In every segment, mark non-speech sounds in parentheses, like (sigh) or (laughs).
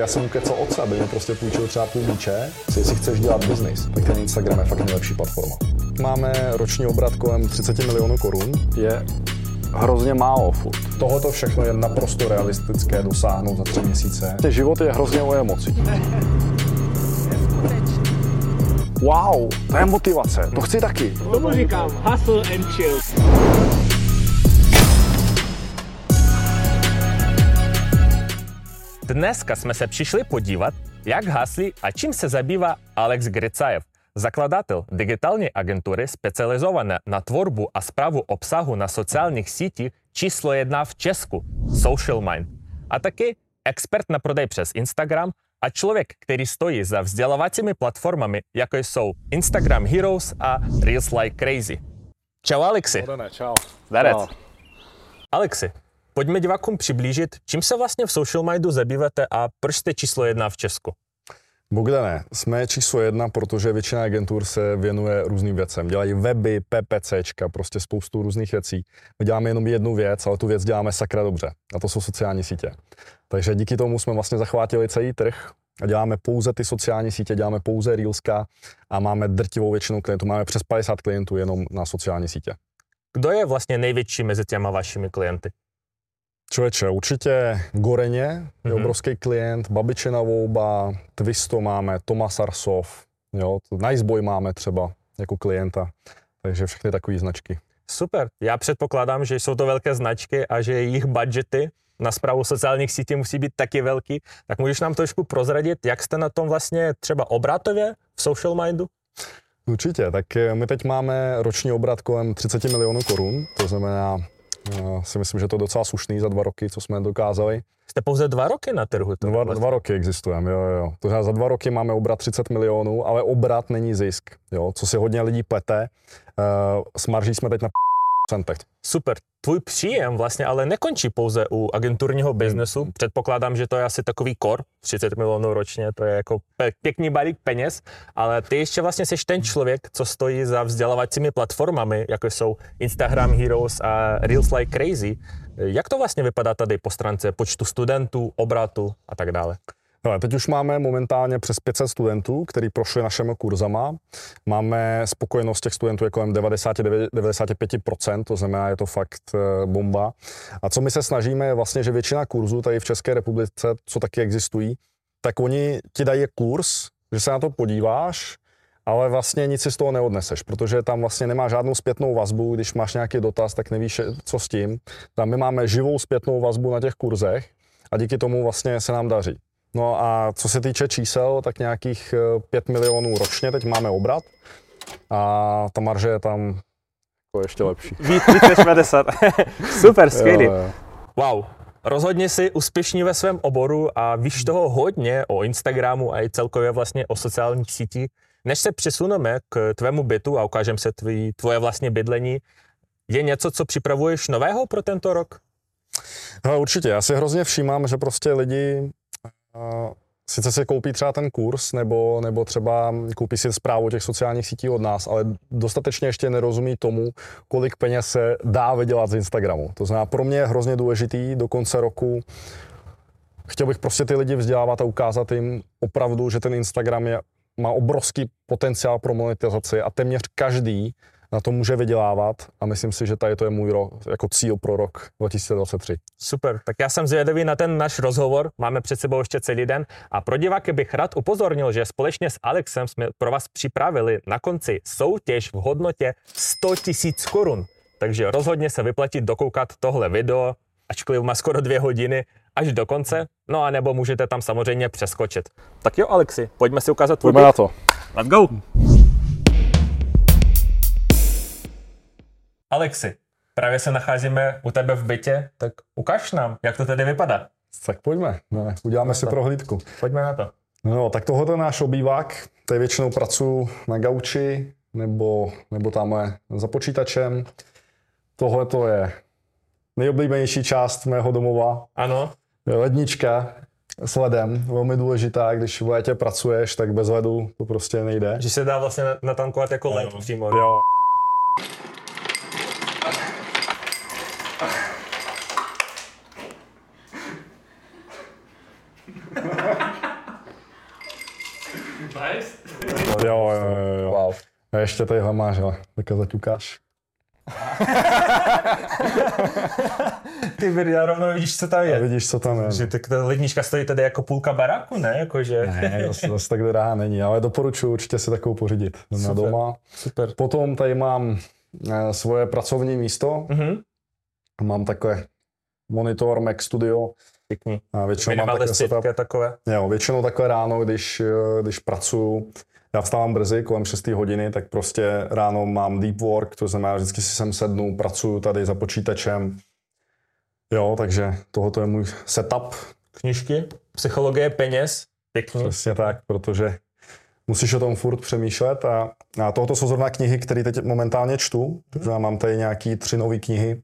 Já jsem mu kecal otce, aby mi prostě půjčil třeba půl míče. Jestli chceš dělat biznis, tak ten Instagram je fakt nejlepší platforma. Máme roční obrat kolem 30 milionů korun. Je hrozně málo furt. Tohoto všechno je naprosto realistické dosáhnout za tři měsíce. Ten život je hrozně o emocích. (laughs) Wow, to je motivace, to chci taky. Tomu říkám hustle and chill. Dneska jsme se přišli podívat, jak haslí a čím se zabývá Alex Gricajev, zakladatel digitální agentury specializované na tvorbu a zprávu obsahu na sociálních sítích číslo jedna v Česku, Social Mind. A taky expert na prodej přes Instagram a člověk, který stojí za vzdělávacími platformami, jako jsou Instagram Heroes a Reels Like Crazy. Čau Alexi. Čau. Darec. Alexi, pojďme divákům přiblížit, čím se vlastně v Social Mindu zabýváte a proč jste číslo jedna v Česku. Bogdané, jsme číslo jedna, protože většina agentur se věnuje různým věcem. Dělají weby, PPCčka, prostě spoustu různých věcí. My děláme jenom jednu věc, ale tu věc děláme sakra dobře. A to jsou sociální sítě. Takže díky tomu jsme vlastně zachvátili celý trh a děláme pouze ty sociální sítě, děláme pouze Reelska a máme drtivou většinu klientů. Máme přes 50 klientů jenom na sociální sítě. Kdo je vlastně největší mezi těma vašimi klienty? Člověče, určitě Goreně je Mhm. obrovský klient, Babičina Volba, Twisto máme, Tomas Arsov, jo, Niceboy máme třeba jako klienta, takže všechny takové značky. Super. Já předpokládám, že jsou to velké značky a že jejich budgety na zprávu sociálních sítí musí být taky velký. Tak můžeš nám trošku prozradit, jak jste na tom vlastně třeba obratově v Social Mindu? Určitě, tak eh, my teď máme roční obrat kolem 30 milionů korun, to znamená, si myslím, že to je docela slušný za dva roky, co jsme dokázali. Jste pouze dva roky na trhu. Dva, vlastně. dva roky existujeme, jo, jo. To znamená, za dva roky máme obrat 30 milionů, ale obrat není zisk, jo, co si hodně lidí plete. Uh, s marží jsme teď na procentech. Super. Tvůj příjem vlastně ale nekončí pouze u agenturního biznesu. Předpokládám, že to je asi takový kor, 30 milionů ročně, to je jako pěkný balík peněz, ale ty ještě vlastně jsi ten člověk, co stojí za vzdělávacími platformami, jako jsou Instagram Heroes a Reels Like Crazy. Jak to vlastně vypadá tady po stránce počtu studentů, obratu a tak dále? No, teď už máme momentálně přes 500 studentů, kteří prošli našimi kurzama. Máme spokojenost těch studentů je kolem 90-95%, to znamená, je to fakt eh, bomba. A co my se snažíme, je vlastně, že většina kurzů tady v České republice, co taky existují, tak oni ti dají kurz, že se na to podíváš, ale vlastně nic si z toho neodneseš, protože tam vlastně nemá žádnou zpětnou vazbu, když máš nějaký dotaz, tak nevíš, co s tím. Tam my máme živou zpětnou vazbu na těch kurzech a díky tomu vlastně se nám daří. No a co se týče čísel, tak nějakých eh, 5 milionů ročně teď máme obrat a ta marže je tam jako ještě lepší. Víc, víc než 50. (laughs) Super, skvělý. Jo, jo. Wow, rozhodně si úspěšný ve svém oboru a víš toho hodně o Instagramu a i celkově vlastně o sociálních sítích. Než se přesuneme k tvému bytu a ukážem se tvý, tvoje vlastně bydlení, je něco, co připravuješ nového pro tento rok? Hele, určitě, já si hrozně všímám, že prostě lidi sice si koupí třeba ten kurz, nebo, nebo třeba koupí si zprávu těch sociálních sítí od nás, ale dostatečně ještě nerozumí tomu, kolik peněz se dá vydělat z Instagramu. To znamená, pro mě je hrozně důležitý do konce roku chtěl bych prostě ty lidi vzdělávat a ukázat jim opravdu, že ten Instagram je, má obrovský potenciál pro monetizaci a téměř každý na to může vydělávat a myslím si, že tady to je můj rok, jako cíl pro rok 2023. Super, tak já jsem zvědavý na ten náš rozhovor, máme před sebou ještě celý den a pro diváky bych rád upozornil, že společně s Alexem jsme pro vás připravili na konci soutěž v hodnotě 100 000 korun. Takže rozhodně se vyplatí dokoukat tohle video, ačkoliv má skoro dvě hodiny, až do konce, no a nebo můžete tam samozřejmě přeskočit. Tak jo, Alexi, pojďme si ukázat tvůj Pojďme na to. Let's go! Alexi, právě se nacházíme u tebe v bytě, tak ukaž nám, jak to tedy vypadá. Tak pojďme, ne, uděláme si to. prohlídku. Pojďme na to. No, tak tohle je náš obývák, tady většinou pracuji na gauči nebo, nebo tamhle za počítačem. Tohle to je nejoblíbenější část mého domova, Ano, lednička s ledem, velmi důležitá, když v létě pracuješ, tak bez ledu to prostě nejde. že se dá vlastně natankovat jako led přímo. Jo. Nice. Jo, jo, jo, jo. Wow. A ještě tadyhle máš, ale tak zaťukáš. (laughs) Ty já rovno vidíš, co tam A je. vidíš, co tam je. Že tak ta lednička stojí tady jako půlka baráku, ne? Jakože... Ne, zase, zase tak drahá není, ale doporučuji určitě si takovou pořídit na Super. doma. Super. Potom tady mám eh, svoje pracovní místo. Mhm. Mám takové monitor Mac Studio. Pěkný. A většinou mám takové setup. Takové. Jo, většinou takhle ráno, když, eh, když pracuju, já vstávám brzy, kolem 6 hodiny, tak prostě ráno mám deep work, to znamená, vždycky si sem sednu, pracuju tady za počítačem. Jo, takže tohoto je můj setup, Knižky, psychologie peněz. Pěkný. přesně tak, protože musíš o tom furt přemýšlet a, a tohoto jsou zrovna knihy, které teď momentálně čtu, takže já mám tady nějaký tři nové knihy.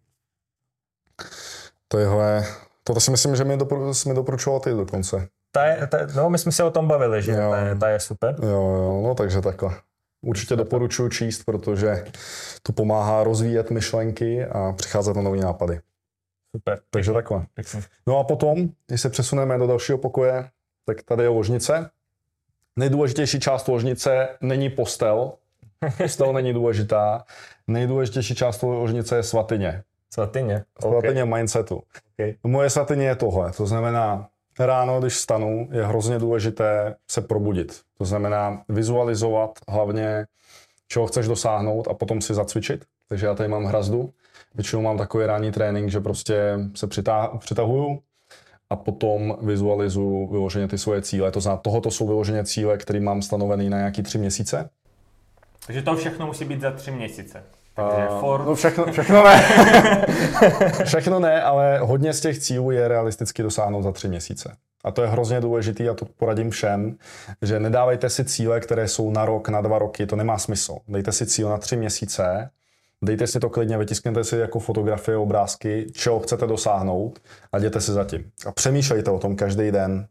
Tohle, toto si myslím, že mi, dopor, jsi mi doporučoval ty dokonce. Ta je, ta, no, my jsme se o tom bavili, že Jo. ta je, ta je super. Jo, jo, no takže takhle. Určitě doporučuji číst, protože to pomáhá rozvíjet myšlenky a přicházet na nové nápady. Super. Takže takhle. Pěkný. No a potom, když se přesuneme do dalšího pokoje, tak tady je ložnice. Nejdůležitější část ložnice není postel. Postel není důležitá. Nejdůležitější část ložnice je svatyně. Svatyně. Svatyně mindsetu. Okay. Moje svatyně je tohle. To znamená, ráno, když vstanu, je hrozně důležité se probudit. To znamená vizualizovat hlavně, čeho chceš dosáhnout a potom si zacvičit. Takže já tady mám hrazdu. Většinou mám takový ranní trénink, že prostě se přitá- přitahuju a potom vizualizuju vyloženě ty svoje cíle. To znamená, tohoto jsou vyloženě cíle, které mám stanovený na nějaký tři měsíce. Takže to všechno musí být za tři měsíce. Takže A- for... No všechno, všechno ne. (laughs) všechno ne, ale hodně z těch cílů je realisticky dosáhnout za tři měsíce. A to je hrozně důležitý a to poradím všem, že nedávejte si cíle, které jsou na rok, na dva roky, to nemá smysl. Dejte si cíl na tři měsíce, dejte si to klidně, vytiskněte si jako fotografie, obrázky, čeho chcete dosáhnout a jděte si za tím. A přemýšlejte o tom každý den,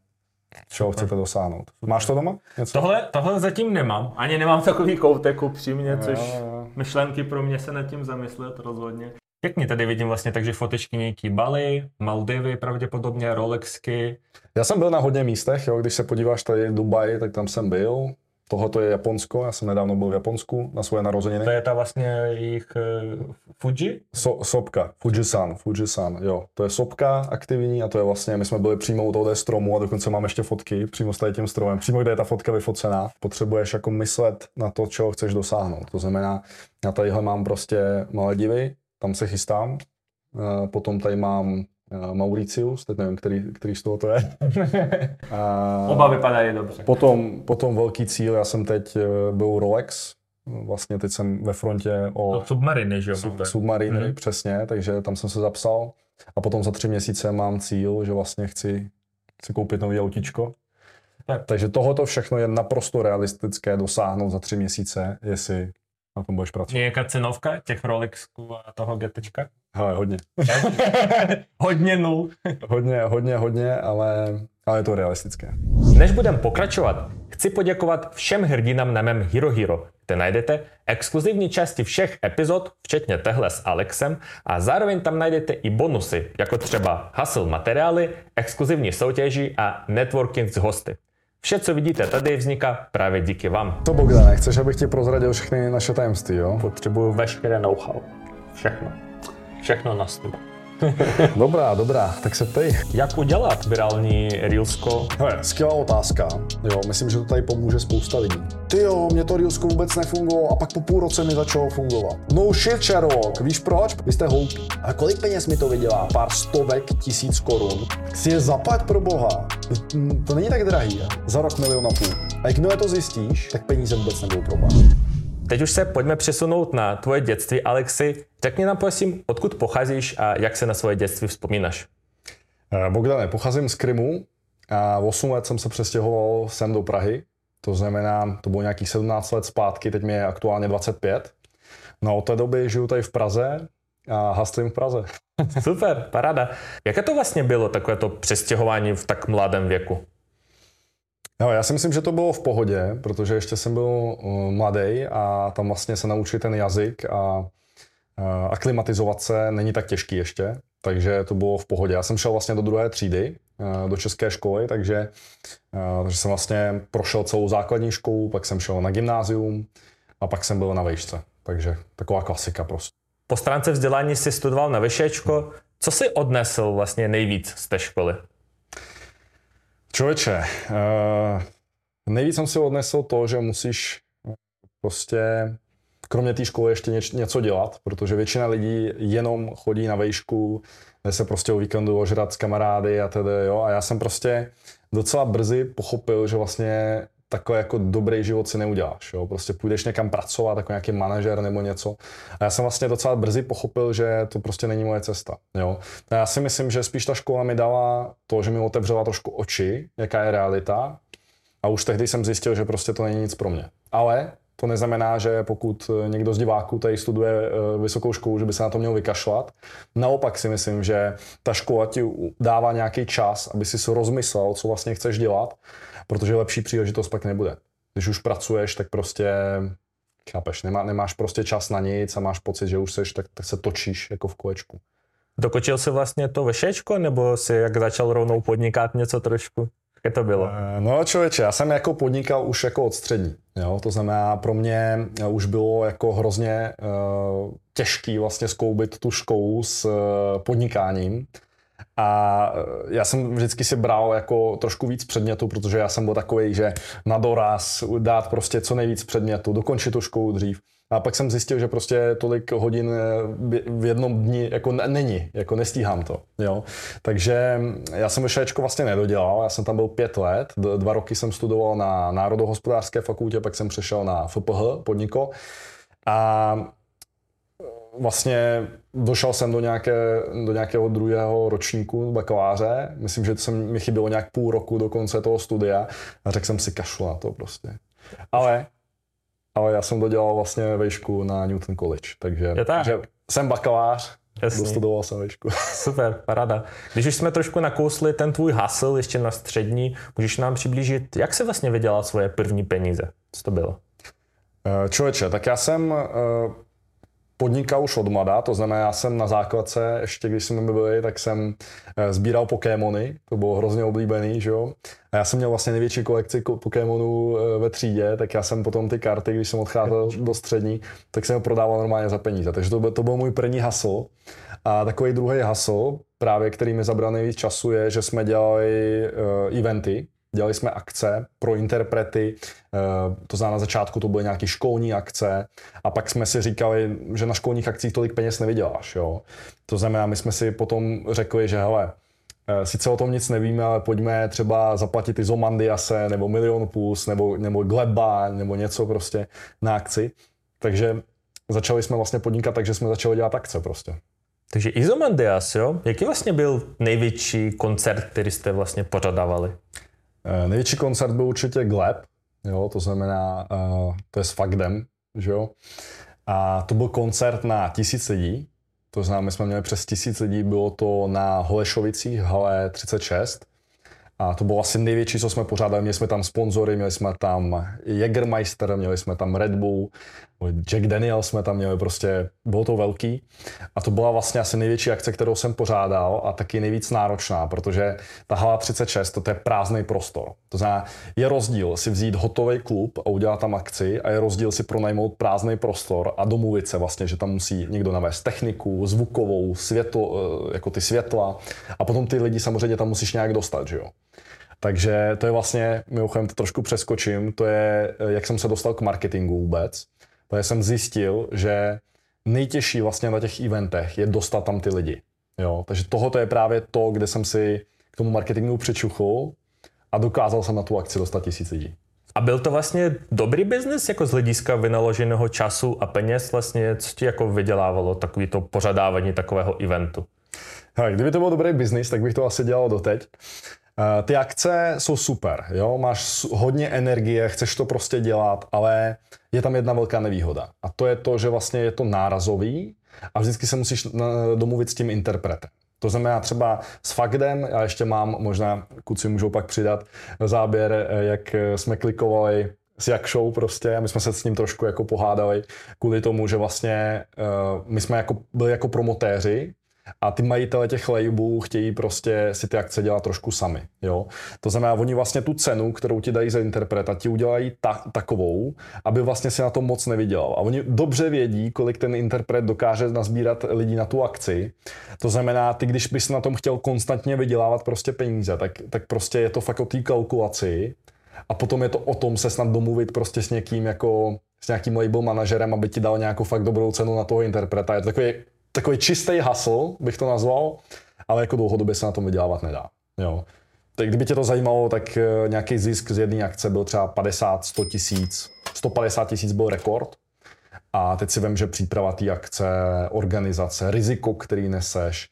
čeho chcete dosáhnout. Máš to doma? Něco? Tohle, tohle zatím nemám. Ani nemám takový koutek upřímně, což Jo, jo. Myšlenky pro mě se nad tím zamyslet rozhodně. Pěkně tady vidím vlastně takže fotečky nějaký Bali, Maldivy pravděpodobně, Rolexky. Já jsem byl na hodně místech, jo, když se podíváš tady Dubaj, tak tam jsem byl. Tohoto je Japonsko, já jsem nedávno byl v Japonsku na svoje narozeniny. To je ta vlastně jejich uh, Fuji? So, sopka, Fujisan, Fujisan, jo. To je sopka aktivní a to je vlastně, my jsme byli přímo u tohoto stromu a dokonce mám ještě fotky přímo s tady tím stromem. Přímo, kde je ta fotka vyfocená. Potřebuješ jako myslet na to, čeho chceš dosáhnout. To znamená, já tadyhle mám prostě Maledivy, tam se chystám. Eh, Potom tady mám eh, Mauritius, teď nevím, který, který z toho to je. (laughs) A Oba vypadají dobře. Potom, potom velký cíl, já jsem teď eh, byl Rolex, vlastně teď jsem ve frontě o To submariny, že jo? sub, submariny, Mhm. přesně, takže tam jsem se zapsal. A potom za tři měsíce mám cíl, že vlastně chci, chci koupit nový autíčko. Super. Takže tohoto všechno je naprosto realistické dosáhnout za tři měsíce, jestli na tom budeš pracovat. Nějaká cenovka těch Rolexků a toho GTčka? Hele, hodně. (laughs) Hodně nul. Hodně, hodně, hodně, ale, ale je to realistické. Než budeme pokračovat, chci poděkovat všem hrdinám na mém Hero Hero, kde najdete exkluzivní části všech epizod, včetně tehle s Alexem, a zároveň tam najdete i bonusy, jako třeba hustle materiály, exkluzivní soutěži a networking s hosty. Vše, co vidíte tady, vzniká právě díky vám. To Bogdane, chceš, abych ti prozradil všechny naše tajemství, jo? Potřebuju veškeré know-how. Všechno. Všechno na stůl. (laughs) Dobrá, dobrá, tak se ptej. Jak udělat virální Reelsko? Hele, skvělá otázka. Jo, myslím, že to tady pomůže spousta lidí. Ty jo, mě to Reelsko vůbec nefungovalo a pak po půl roce mi začalo fungovat. No shit, Sherlock, víš proč? Vy jste hloupí. A kolik peněz mi to vydělá? Pár stovek tisíc korun. Si je zaplať pro boha. Mm, To není tak drahý. Za rok milion a půl. A jakmile to zjistíš, tak peníze vůbec nebudou problém. Teď už se pojďme přesunout na tvoje dětství, Alexi. Řekni nám prosím, odkud pocházíš a jak se na svoje dětství vzpomínáš. Eh, Bogdane, pocházím z Krymu a v 8 let jsem se přestěhoval sem do Prahy. To znamená, to bylo nějakých 17 let zpátky, teď mi je aktuálně 25. No od té doby žiju tady v Praze a haslím v Praze. (laughs) Super, paráda. Jaké to vlastně bylo, takové to přestěhování v tak mladém věku? No, já si myslím, že to bylo v pohodě, protože ještě jsem byl uh, mladý a tam vlastně se naučit ten jazyk a uh, aklimatizovat se není tak těžký ještě. takže to bylo v pohodě. Já jsem šel vlastně do druhé třídy, eh, do české školy, takže, eh, takže jsem vlastně prošel celou základní školu, pak jsem šel na gymnázium a pak jsem byl na vejšce. Takže taková klasika prostě. Po stránce vzdělání si studoval na Vyšečko. Co si odnesl vlastně nejvíc z té školy? Člověče, uh, nejvíc jsem si odnesl to, že musíš prostě kromě té školy ještě něč, něco dělat, protože většina lidí jenom chodí na vejšku, jde se prostě o víkendu ožrat s kamarády a tedy, jo. A já jsem prostě docela brzy pochopil, že vlastně takový jako dobrý život si neuděláš. Jo? Prostě půjdeš někam pracovat jako nějaký manažer nebo něco. A já jsem vlastně docela brzy pochopil, že to prostě není moje cesta. Jo? A já si myslím, že spíš ta škola mi dala to, že mi otevřela trošku oči, jaká je realita. A už tehdy jsem zjistil, že prostě to není nic pro mě. Ale to neznamená, že pokud někdo z diváků tady studuje eh, vysokou školu, že by se na to měl vykašlat. Naopak si myslím, že ta škola ti dává nějaký čas, aby si rozmyslel, co vlastně chceš dělat, protože lepší příležitost pak nebude. Když už pracuješ, tak prostě chápeš, nemá, nemáš prostě čas na nic a máš pocit, že už seš, tak, tak se točíš jako v kolečku. Dokočil si vlastně to vešečko, nebo si jak začal rovnou podnikat něco trošku? Jak to bylo? Eh, no člověče, já jsem jako podnikal už jako od střední. Jo? To znamená, pro mě eh, už bylo jako hrozně uh, těžký vlastně skoubit tu školu s uh, podnikáním. A já jsem vždycky si bral jako trošku víc předmětů, protože já jsem byl takový, že na doraz dát prostě co nejvíc předmětů, dokončit tu školu dřív. A pak jsem zjistil, že prostě tolik hodin eh, v jednom dni jako není, jako nestíhám to. Jo? Takže já jsem VŠEčko vlastně nedodělal, já jsem tam byl pět let, dva roky jsem studoval na Národohospodářské fakultě, pak jsem přešel na FPH, podniko. A vlastně došel jsem do, nějaké, do nějakého druhého ročníku bakaláře. Myslím, že to jsem, mi chybělo nějak půl roku do konce toho studia a řekl jsem si kašlu na to prostě. Ale, ale já jsem dodělal vlastně vejšku na Newton College, takže, Je tak. takže jsem bakalář, Jasný. dostudoval jsem vejšku. (laughs) Super, parada. Když už jsme trošku nakousli ten tvůj hasl ještě na střední, můžeš nám přiblížit, jak se vlastně vydělal svoje první peníze? Co to bylo? Eh, člověče, tak já jsem eh, podnikal už od mladá, to znamená, já jsem na základce, ještě když jsme byli, tak jsem eh, sbíral Pokémony, to bylo hrozně oblíbený, že jo. A já jsem měl vlastně největší kolekci Pokémonů eh, ve třídě, tak já jsem potom ty karty, když jsem odcházel do střední, tak jsem je prodával normálně za peníze. Takže to byl, to byl můj první hasl. A takový druhý hasl, právě který mi zabral nejvíc času, je, že jsme dělali uh, eventy, dělali jsme akce pro interprety, eh, to znamená na začátku to byly nějaké školní akce a pak jsme si říkali, že na školních akcích tolik peněz nevyděláš. Jo? To znamená, my jsme si potom řekli, že hele, eh, Sice o tom nic nevíme, ale pojďme třeba zaplatit Izomandiase nebo Milion Plus nebo, nebo Gleba nebo něco prostě na akci. Takže začali jsme vlastně podnikat takže jsme začali dělat akce prostě. Takže Izomandias, jo? Jaký vlastně byl největší koncert, který jste vlastně pořadávali? Eh, největší koncert byl určitě Gleb, jo, to znamená, uh, to je s Fakdem, že jo. A to byl koncert na tisíc lidí, to znamená, my jsme měli přes tisíc lidí, bylo to na Holešovicích, hale 36. A to bylo asi největší, co jsme pořádali. Měli jsme tam sponzory, měli jsme tam Jägermeister, měli jsme tam Red Bull, Jack Daniel jsme tam měli, prostě bylo to velký. A to byla vlastně asi největší akce, kterou jsem pořádal a taky nejvíc náročná, protože ta hala 36, to, to je prázdný prostor. To znamená, je rozdíl si vzít hotový klub a udělat tam akci a je rozdíl si pronajmout prázdný prostor a domluvit se vlastně, že tam musí někdo navést techniku, zvukovou, světlo, eh, jako ty světla a potom ty lidi samozřejmě tam musíš nějak dostat, že jo. Takže to je vlastně, mimochodem to trošku přeskočím, to je, eh, jak jsem se dostal k marketingu vůbec. Takže jsem zjistil, že nejtěžší vlastně na těch eventech je dostat tam ty lidi. Jo? Takže tohoto je právě to, kde jsem si k tomu marketingu přičuchl a dokázal jsem na tu akci dostat tisíc lidí. A byl to vlastně dobrý biznis jako z hlediska vynaloženého času a peněz vlastně, co ti jako vydělávalo takový to pořadávání takového eventu? Hele, kdyby to byl dobrý biznis, tak bych to asi dělal doteď. Eh, ty akce jsou super, jo? máš hodně energie, chceš to prostě dělat, ale je tam jedna velká nevýhoda. A to je to, že vlastně je to nárazový a vždycky se musíš domluvit s tím interpretem. To znamená třeba s Fakdem, já ještě mám, možná kluci můžou pak přidat záběr, eh, jak jsme klikovali s Jakšou prostě a my jsme se s ním trošku jako pohádali kvůli tomu, že vlastně uh, my jsme jako, byli jako promotéři a ty majitele těch labelů chtějí prostě si ty akce dělat trošku sami. Jo? To znamená, oni vlastně tu cenu, kterou ti dají za interpreta, ti udělají ta, takovou, aby vlastně si na tom moc nevydělal. A oni dobře vědí, kolik ten interpret dokáže nazbírat lidí na tu akci. To znamená, ty když bys na tom chtěl konstantně vydělávat prostě peníze, tak, tak prostě je to fakt o té kalkulaci a potom je to o tom se snad domluvit prostě s někým jako s nějakým label manažerem, aby ti dal nějakou fakt dobrou cenu na toho interpreta. Je to takový, takový čistý hustle, bych to nazval, ale jako dlouhodobě se na tom vydělávat nedá. Jo. Tak kdyby tě to zajímalo, tak eh, nějaký zisk z jedné akce byl třeba 50, 100 tisíc, 150 tisíc byl rekord. A teď si vím, že příprava té akce, organizace, riziko, který neseš,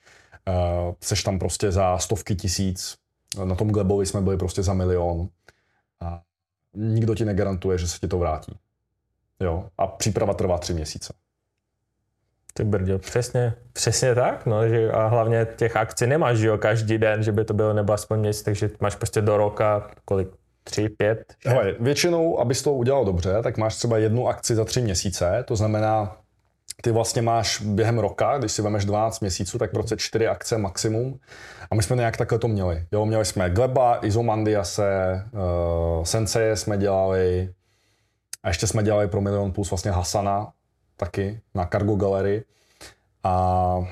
uh, seš tam prostě za stovky tisíc. Na tom Glebovi jsme byli prostě za milion. A nikdo ti negarantuje, že se ti to vrátí. Jo, a příprava trvá tři měsíce. Ty brdě, přesně, přesně tak, no, že a hlavně těch akcí nemáš, že jo, každý den, že by to bylo nebo aspoň měsíc, takže máš prostě do roka, kolik, tři, pět? Hele, většinou, abys to udělal dobře, tak máš třeba jednu akci za tři měsíce, to znamená, ty vlastně máš během roka, když si vemeš 12 měsíců, tak prostě čtyři akce maximum. A my jsme nějak takhle to měli. Jo, měli jsme Gleba, Izomandiase, uh, Sensei jsme dělali, a ještě jsme dělali pro Milion Plus vlastně Hasana, taky na Cargo Gallery. A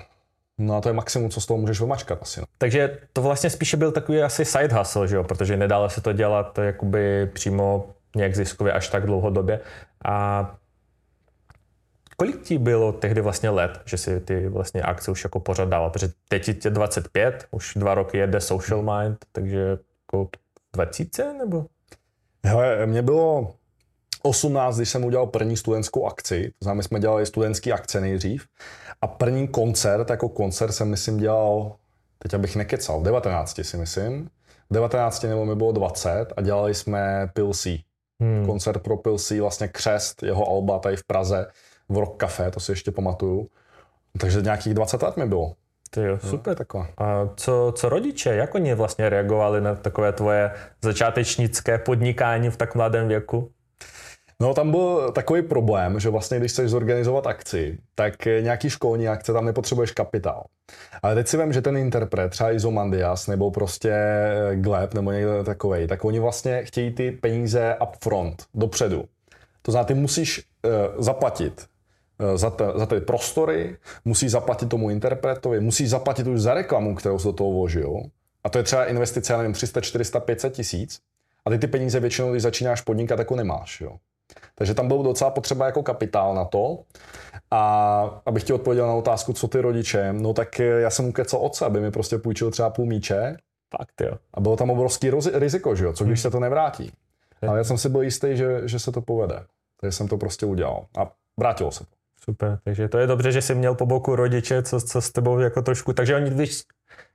No a to je maximum, co z toho můžeš vymačkat asi. No. Takže to vlastně spíše byl takový asi side hustle, že jo? protože nedalo se to dělat jakoby přímo nějak ziskově až tak dlouhodobě. A kolik ti bylo tehdy vlastně let, že si ty vlastně akce už jako pořád dával? Protože teď je 25, už dva roky jede Social Mind, takže jako 20 nebo? Hele, mě bylo 18, když jsem udělal první studentskou akci, to znamená, my jsme dělali studentský akce nejdřív, a první koncert, jako koncert jsem myslím dělal, teď abych nekecal, 19 si myslím, 19 nebo mi bylo 20 a dělali jsme Pilsy. Hmm. Koncert pro Pilsy, vlastně křest jeho alba tady v Praze, v Rock Café, to si ještě pamatuju. Takže nějakých 20 let mi bylo. Ty jo, super. Taková. A co, co rodiče, jak oni vlastně reagovali na takové tvoje začátečnické podnikání v tak mladém věku? No tam byl takový problém, že vlastně když chceš zorganizovat akci, tak nějaký školní akce tam nepotřebuješ kapitál. Ale teď si vím, že ten interpret, třeba Izomandias nebo prostě eh, Gleb nebo někdo takový, tak oni vlastně chtějí ty peníze upfront, dopředu. To znamená, ty musíš uh, zaplatit uh, za, te, za ty prostory, musíš zaplatit tomu interpretovi, musíš zaplatit už za reklamu, kterou se do toho vložil. A to je třeba investice, já nevím, 300, 400, 500 tisíc. A ty ty peníze většinou, když začínáš podnikat, jako nemáš. Jo. Takže tam byl docela potřeba jako kapitál na to. A abych ti odpověděl na otázku, co ty rodiče, no tak já jsem ukecal otce, aby mi prostě půjčil třeba půl míče. Fakt jo. A bylo tam obrovský riziko, že jo, co když hmm. se to nevrátí. Ale já jsem si byl jistý, že, že se to povede. Takže jsem to prostě udělal. A vrátilo se to. Super, takže to je dobře, že jsi měl po boku rodiče, co, co s tebou jako trošku, takže oni, víš,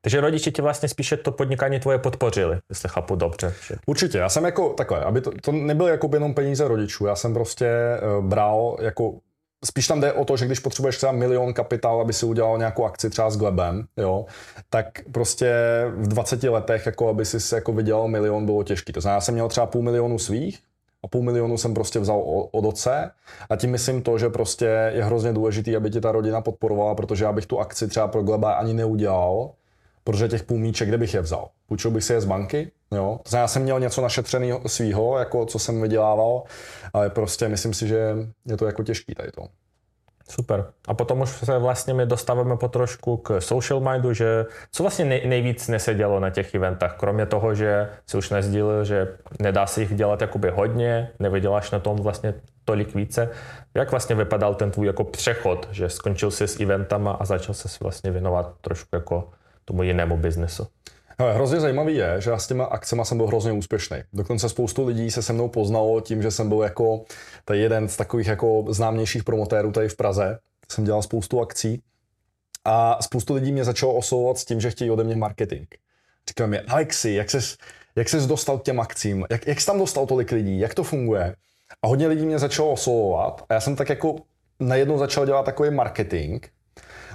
takže rodiče ti vlastně spíše to podnikání tvoje podpořili, jestli chápu dobře. Určitě, já jsem jako takhle, aby to, to nebylo jako jenom peníze rodičů, já jsem prostě uh, bral jako spíš tam jde o to, že když potřebuješ třeba milion kapitál, aby si udělal nějakou akci třeba s Glebem, jo, tak prostě v 20 letech, jako aby si jako vydělal milion, bylo těžký. To znamená, já jsem měl třeba půl milionu svých, a půl milionu jsem prostě vzal od oce a tím myslím to, že prostě je hrozně důležitý, aby ti ta rodina podporovala, protože já bych tu akci třeba pro Gleba ani neudělal, protože těch půlmíček, kde bych je vzal? Půjčil bych si je z banky, jo? To já jsem měl něco našetřeného svýho, jako co jsem vydělával, ale prostě myslím si, že je to jako těžký tady to. Super. A potom už se vlastně my dostáváme po trošku k social mindu, že co vlastně nej, nejvíc nesedělo na těch eventech, kromě toho, že si už nezdílil, že nedá se jich dělat jakoby hodně, nevyděláš na tom vlastně tolik více. Jak vlastně vypadal ten tvůj jako přechod, že skončil jsi s eventama a začal se vlastně věnovat trošku jako tomu jinému biznesu? Hele, hrozně zajímavý je, že já s těma akcemi jsem byl hrozně úspěšný. Dokonce spoustu lidí se se mnou poznalo tím, že jsem byl jako tady jeden z takových jako známějších promotérů tady v Praze. Jsem dělal spoustu akcí a spoustu lidí mě začalo oslovovat s tím, že chtějí ode mě marketing. Říkali mi, Alexi, jak ses, jak ses dostal k těm akcím? Jak, jak jsi tam dostal tolik lidí? Jak to funguje? A hodně lidí mě začalo oslovovat a já jsem tak jako najednou začal dělat takový marketing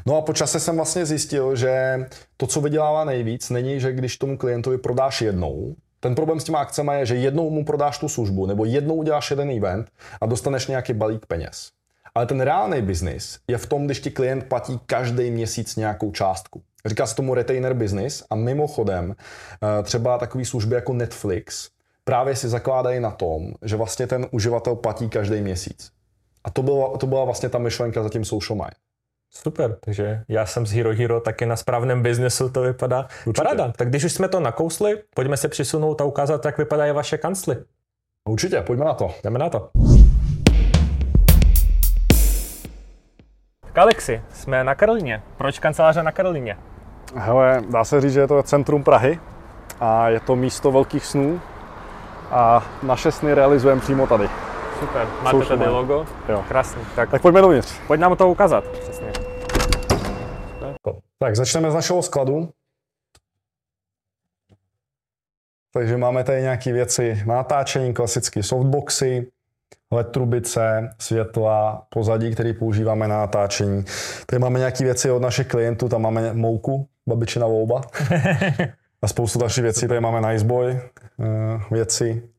No a po čase jsem vlastně zjistil, že to, co vydělává nejvíc, není, že když tomu klientovi prodáš jednou, ten problém s těma akcemi je, že jednou mu prodáš tu službu nebo jednou uděláš jeden event a dostaneš nějaký balík peněz. Ale ten reálný biznis je v tom, když ti klient platí každý měsíc nějakou částku. Říká se tomu retainer business a mimochodem eh, třeba takové služby jako Netflix právě si zakládají na tom, že vlastně ten uživatel platí každý měsíc. A to byla, to byla vlastně ta myšlenka za tím Social Mind. Super, takže já jsem z Hero Hero taky na správném biznesu, to vypadá. Určitě. Paráda, tak když už jsme to nakousli, pojďme se přisunout a ukázat, jak vypadají vaše kancly. Určitě, pojďme na to. Jdeme na to. Tak Alexi, jsme na Karolině. Proč kanceláře na Karolině? Hele, dá se říct, že je to centrum Prahy a je to místo velkých snů a naše sny realizujeme přímo tady. Super, máte Social tady logo? Jo. Krásný, tak, Tak pojďme dovnitř. pojď nám to ukázat. Přesně. Tak začneme z našeho skladu. Takže máme tady nějaké věci na natáčení, klasické softboxy, LED trubice, světla, pozadí, které používáme na natáčení. Tady máme nějaké věci od našich klientů, tam máme mouku, babičina volba. (laughs) A spoustu dalších věcí, tady máme Niceboy, eh, věci.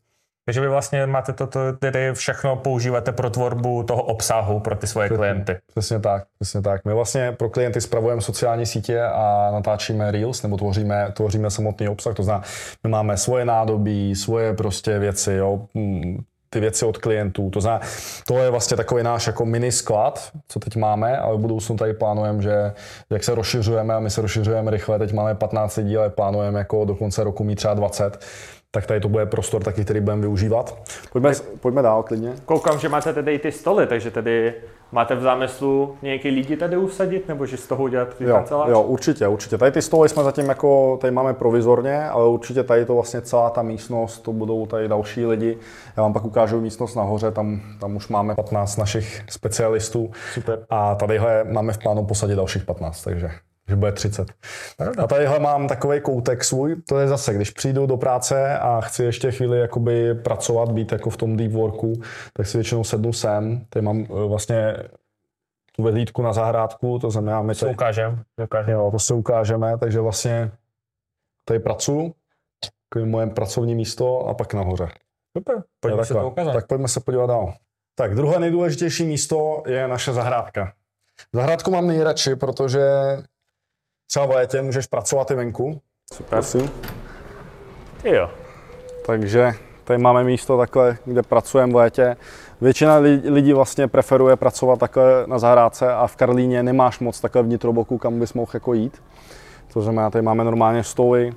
Takže vy vlastně máte toto, tedy všechno používáte pro tvorbu toho obsahu pro ty svoje klienty. Přesně tak, přesně tak. My vlastně pro klienty spravujeme sociální sítě a natáčíme Reels, nebo tvoříme, tvoříme samotný obsah, to znamená, my máme svoje nádobí, svoje prostě věci, jo, mm, ty věci od klientů. To znamená, to je vlastně takový náš jako mini sklad, co teď máme, ale v budoucnu tady plánujeme, že jak se rozšiřujeme a my se rozšiřujeme rychle, teď máme 15 lidí, ale plánujeme jako do konce roku mít třeba 20, tak tady to bude prostor taky, který budeme využívat. Pojďme, pojďme dál klidně. Koukám, že máte tady i ty stoly, takže tady máte v zámyslu nějaký lidi tady usadit, nebo že z toho udělat ty Jo, kancelář? jo, určitě, určitě. Tady ty stoly jsme zatím jako, tady máme provizorně, ale určitě tady to vlastně celá ta místnost, to budou tady další lidi. Já vám pak ukážu místnost nahoře, tam, tam už máme 15 našich specialistů. Super. A tadyhle máme v plánu posadit dalších 15, takže že bude 30. A tadyhle mám takový koutek svůj, to je zase, když přijdu do práce a chci ještě chvíli jakoby pracovat, být jako v tom deep worku, tak si většinou sednu sem. Tady mám eh, vlastně tu vyhlídku na zahrádku, to znamená, my To tady, ukážem. ukážem. jo, to se ukážeme, takže vlastně tady pracuji, takový moje pracovní místo a pak nahoře. Super, pojďme Jo, se to ukázat. Tak pojďme se podívat dál. Tak druhé nejdůležitější místo je naše zahrádka. Zahrádku mám nejradši, protože třeba v létě můžeš pracovat i venku. Super. Prosím. Jo. Takže tady máme místo takhle, kde pracujeme v létě. Většina li- lidí vlastně preferuje pracovat takhle na zahrádce a v Karlíně nemáš moc takhle vnitroboku, kam bys mohl jako jít. To znamená, tady máme normálně stoly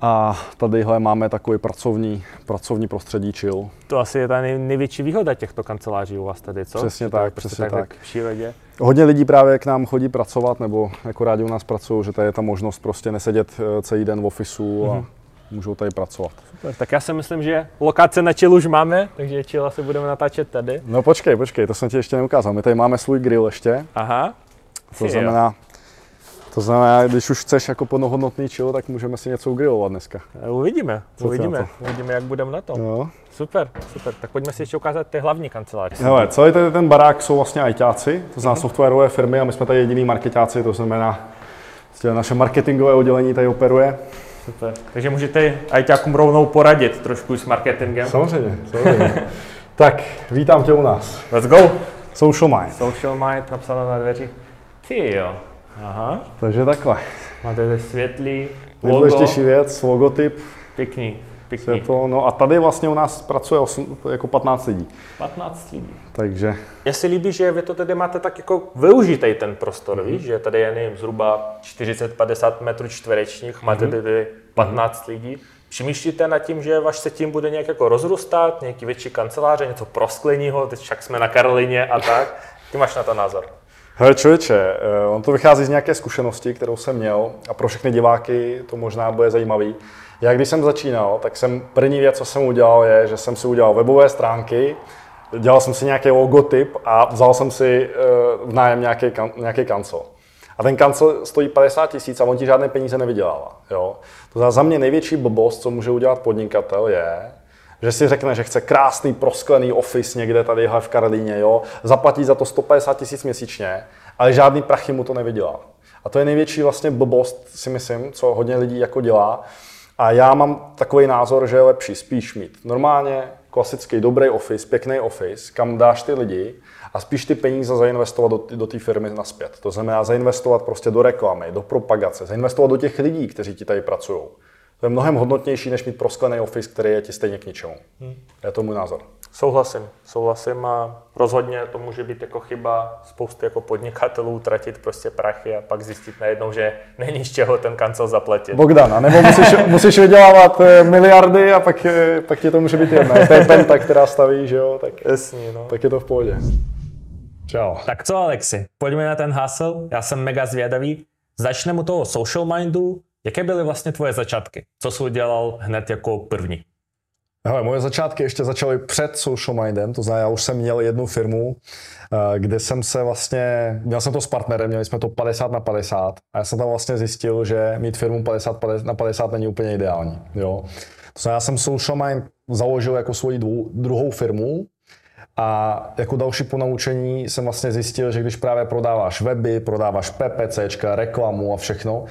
a tadyhle máme takový pracovní, pracovní prostředí chill. To asi je ta nej, největší výhoda těchto kanceláří u vás tady, co? Přesně tak, prostě přesně takhle tak. Hodně lidí právě k nám chodí pracovat, nebo jako rádi u nás pracují, že tady je ta možnost prostě nesedět eh, celý den v ofisu a můžou tady pracovat. Super, tak já si myslím, že lokace na chill už máme, takže chill asi budeme natáčet tady. No počkej, počkej, to jsem ti ještě neukázal. My tady máme svůj grill ještě, Aha. to znamená, to znamená, když už chceš jako plnohodnotný chill, tak můžeme si něco ugrilovat dneska. E, Uvidíme, Co uvidíme, uvidíme, jak budeme na tom. Jo. Super, super, tak pojďme si ještě ukázat ty hlavní kanceláře. Hele, celý ten, ten barák jsou vlastně ajťáci, to znamená softwarové firmy a my jsme tady jediný marketáci, to znamená, prostě naše marketingové oddělení tady operuje. Super. Takže můžete ajťákům rovnou poradit trošku s marketingem. Samozřejmě, samozřejmě. tak, vítám tě u nás. Let's go! Social Mind. Social Mind napsáno na dveřích. Ty jo. Aha. Takže takhle. Máte tady světlý, logo, Nejdůležitější věc, logotyp, pěkný, pěkný. světlo. No a tady vlastně u nás pracuje 8, jako 15 lidí. 15 lidí. Takže Mně se líbí, že vy to tady máte tak jako využitej ten prostor, víš, že tady je nevím, zhruba 40-50 metrů čtverečních, máte tady 15 lidí. Přemýšlíte nad tím, že váš se tím bude nějak jako rozrůstat, nějaký větší kanceláře, něco proskleního, teď však jsme na Karolině a tak. Ty máš na to názor. Hele člověče, eh, on to vychází z nějaké zkušenosti, kterou jsem měl a pro všechny diváky to možná bude zajímavý. Já když jsem začínal, tak jsem první věc, co jsem udělal, je, že jsem si udělal webové stránky, dělal jsem si nějaký logotyp a vzal jsem si eh, v nájem nějaký, nějaký kancel. A ten kancel stojí 50 tisíc a on ti žádné peníze nevydělává. Jo? To za mě největší blbost, co může udělat podnikatel, je, že si řekne, že chce krásný prosklený office někde tady v Karlíně, jo? zaplatí za to 150 tisíc měsíčně, ale žádný prachy mu to nevydělá. A to je největší vlastně blbost, si myslím, co hodně lidí jako dělá. A já mám takový názor, že je lepší spíš mít normálně klasický dobrý office, pěkný office, kam dáš ty lidi a spíš ty peníze zainvestovat do, do té firmy naspět. To znamená zainvestovat prostě do reklamy, do propagace, zainvestovat do těch lidí, kteří ti tady pracují. To je mnohem hodnotnější, než mít prosklený office, který je ti stejně k ničemu. Hmm. Je to můj názor. Souhlasím, souhlasím a rozhodně to může být jako chyba spousty jako podnikatelů tratit prostě prachy a pak zjistit najednou, že není z čeho ten kancel zaplatit. Bogdan, nebo musíš, (laughs) musíš vydělávat eh, miliardy a pak, eh, pak ti to může být jedno. To je penta, která staví, že jo, tak, Jasně, no. tak je to v pohodě. Čau. Tak co Alexi, pojďme na ten hustle, já jsem mega zvědavý. Začneme u toho social mindu. Jaké byly vlastně tvoje začátky? Co jsi udělal hned jako první? Hele, moje začátky ještě začaly před Social Mindem, to znamená, já už jsem měl jednu firmu, eh, kde jsem se vlastně, měl jsem to s partnerem, měli jsme to 50 na 50 a já jsem tam vlastně zjistil, že mít firmu 50 na 50 není úplně ideální. Jo. To znamená, já jsem Social Mind založil jako svoji druhou firmu, a jako další ponaučení jsem vlastně zjistil, že když právě prodáváš weby, prodáváš PPCčka, reklamu a všechno,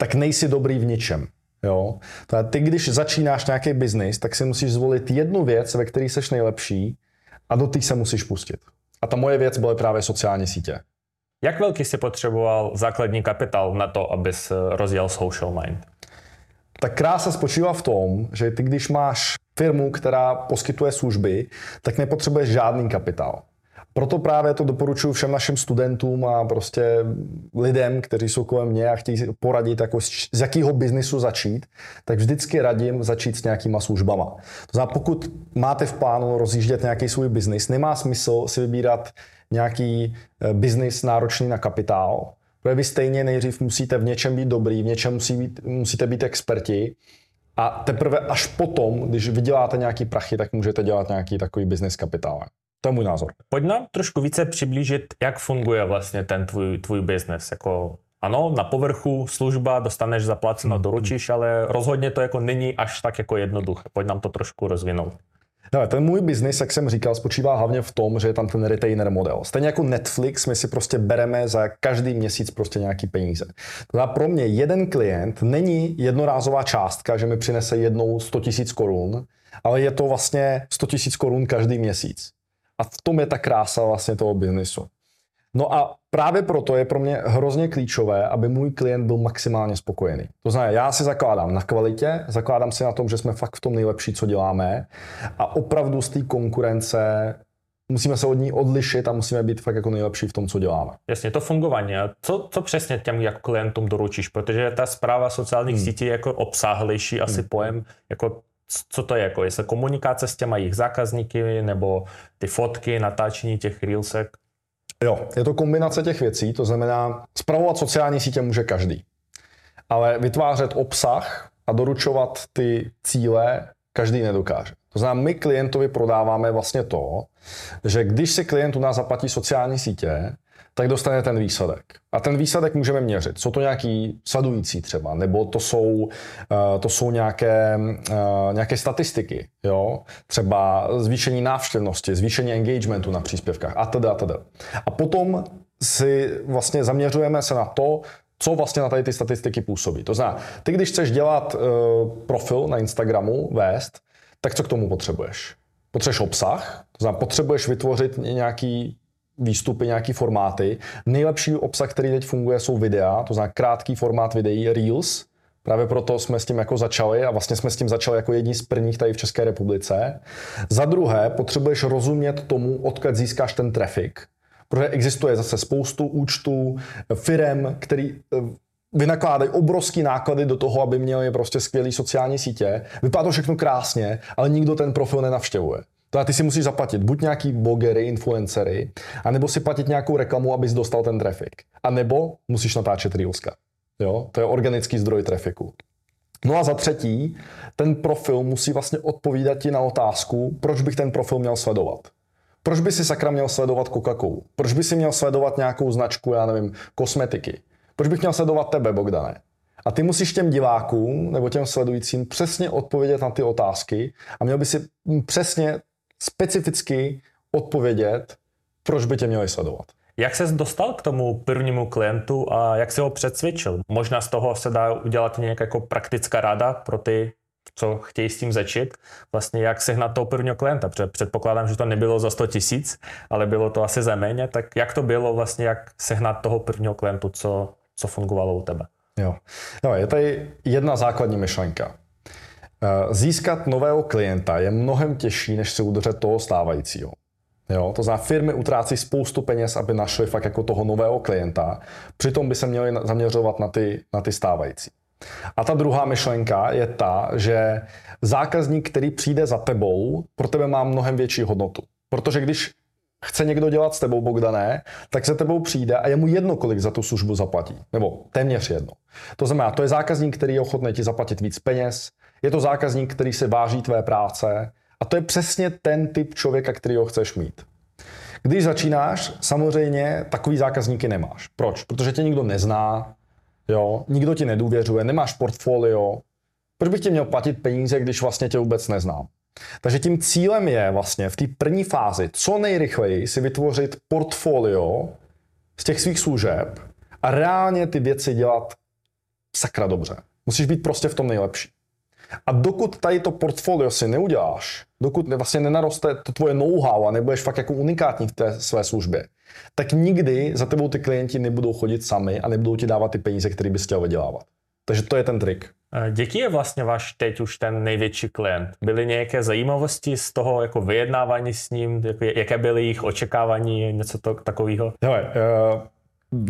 tak nejsi dobrý v ničem. Jo? Ty, když začínáš nějaký biznis, tak si musíš zvolit jednu věc, ve které jsi nejlepší a do té se musíš pustit. A ta moje věc byly právě sociální sítě. Jak velký jsi potřeboval základní kapitál na to, abys rozjel Social Mind? Ta krása spočívá v tom, že ty když máš firmu, která poskytuje služby, tak nepotřebuješ žádný kapitál. Proto právě to doporučuji všem našim studentům a prostě lidem, kteří jsou kolem mě a chtějí poradit, jako z jakého biznisu začít, tak vždycky radím začít s nějakýma službama. To znamená, pokud máte v plánu rozjíždět nějaký svůj biznis, nemá smysl si vybírat nějaký eh, biznis náročný na kapitál, protože vy stejně nejdřív musíte v něčem být dobrý, v něčem musí být, musíte být experti a teprve až potom, když vyděláte nějaký prachy, tak můžete dělat nějaký takový business kapitál. To je můj názor. Pojď nám trošku více přiblížit, jak funguje vlastně ten tvůj, tvůj business. Jako, ano, na povrchu služba, dostaneš zaplaceno, hmm. doručíš, ale rozhodně to jako není až tak jako jednoduché. Pojď nám to trošku rozvinout. No, ten můj biznis, jak jsem říkal, spočívá hlavně v tom, že je tam ten retainer model. Stejně jako Netflix, my si prostě bereme za každý měsíc prostě nějaký peníze. To pro mě jeden klient není jednorázová částka, že mi přinese jednou 100 000 korun, ale je to vlastně 100 000 korun každý měsíc. A v tom je ta krása vlastně toho biznisu. No a právě proto je pro mě hrozně klíčové, aby můj klient byl maximálně spokojený. To znamená, já si zakládám na kvalitě, zakládám si na tom, že jsme fakt v tom nejlepší, co děláme a opravdu z té konkurence musíme se od ní odlišit a musíme být fakt jako nejlepší v tom, co děláme. Jasně, to fungování. Co, co přesně těm jako klientům doručíš? Protože ta zpráva sociálních hmm. sítí je jako obsáhlejší asi hmm. pojem, jako co to je, jako jestli komunikace s těma jejich zákazníky, nebo ty fotky, natáčení těch reelsek? Jo, je to kombinace těch věcí, to znamená, spravovat sociální sítě může každý. Ale vytvářet obsah a doručovat ty cíle každý nedokáže. To znamená, my klientovi prodáváme vlastně to, že když si klient u nás zaplatí sociální sítě, tak dostane ten výsledek. A ten výsledek můžeme měřit. Jsou to nějaký sledující třeba, nebo to jsou, eh, to jsou nějaké, eh, nějaké statistiky, jo? třeba zvýšení návštěvnosti, zvýšení engagementu na příspěvkách a teda, a teda. A potom si vlastně zaměřujeme se na to, co vlastně na tady ty statistiky působí. To znamená, ty když chceš dělat uh, profil na Instagramu, vést, tak co k tomu potřebuješ? Potřebuješ obsah, to znamená, potřebuješ vytvořit nějaký výstupy, nějaký formáty. Nejlepší obsah, který teď funguje, jsou videa, to znamená krátký formát videí, Reels. Právě proto jsme s tím jako začali a vlastně jsme s tím začali jako jedni z prvních tady v České republice. Za druhé, potřebuješ rozumět tomu, odkud získáš ten trafik. Protože existuje zase spoustu účtů, firem, který eh, vynakládají obrovský náklady do toho, aby měli prostě skvělé sociální sítě. Vypadá to všechno krásně, ale nikdo ten profil nenavštěvuje. To ty si musíš zaplatit buď nějaký blogery, influencery, anebo si platit nějakou reklamu, abys dostal ten trafik. A nebo musíš natáčet Reelska. Jo? To je organický zdroj trafiku. No a za třetí, ten profil musí vlastně odpovídat ti na otázku, proč bych ten profil měl sledovat. Proč by si sakra měl sledovat Coca-Colu? Proč by si měl sledovat nějakou značku, já nevím, kosmetiky? Proč bych měl sledovat tebe, Bogdane? A ty musíš těm divákům nebo těm sledujícím přesně odpovědět na ty otázky a měl by si přesně specificky odpovědět, proč by tě měli sledovat. Jak ses dostal k tomu prvnímu klientu a jak si ho přecvičil? Možná z toho se dá udělat nějaká jako praktická rada pro ty co chtějí s tím začít, vlastně jak sehnat toho prvního klienta, protože předpokládám, že to nebylo za 100 tisíc, ale bylo to asi za méně, tak jak to bylo vlastně, jak sehnat toho prvního klientu, co, co fungovalo u tebe? Jo. No, je tady jedna základní myšlenka. Eh, získat nového klienta je mnohem těžší, než se udržet toho stávajícího. Jo, to znamená, firmy utrácí spoustu peněz, aby našli fakt jako toho nového klienta. Přitom by se měli zaměřovat na ty, na ty stávající. A ta druhá myšlenka je ta, že zákazník, který přijde za tebou, pro tebe má mnohem větší hodnotu. Protože když chce někdo dělat s tebou, Bogdané, tak se tebou přijde a je mu jedno, kolik za tu službu zaplatí. Nebo téměř jedno. To znamená, to je zákazník, který je ochotný ti zaplatit víc peněz, je to zákazník, který se váží tvé práce a to je přesně ten typ člověka, který ho chceš mít. Když začínáš, samozřejmě takový zákazníky nemáš. Proč? Protože tě nikdo nezná, jo, nikdo ti nedůvěřuje, nemáš portfolio. Proč bych ti měl platit peníze, když vlastně tě vůbec neznám? Takže tím cílem je vlastně v té první fázi co nejrychleji si vytvořit portfolio z těch svých služeb a reálně ty věci dělat sakra dobře. Musíš být prostě v tom nejlepší. A dokud tady to portfolio si neuděláš, dokud vlastně nenaroste to tvoje know-how a nebudeš fakt jako unikátní v té své službě, tak nikdy za tebou ty klienti nebudou chodit sami a nebudou ti dávat ty peníze, které bys chtěl vydělávat. Takže to je ten trik. Jaký je vlastně váš teď už ten největší klient? Byly nějaké zajímavosti z toho jako vyjednávání s ním? Jaké byly jejich očekávání, něco to, takového? Hele, uh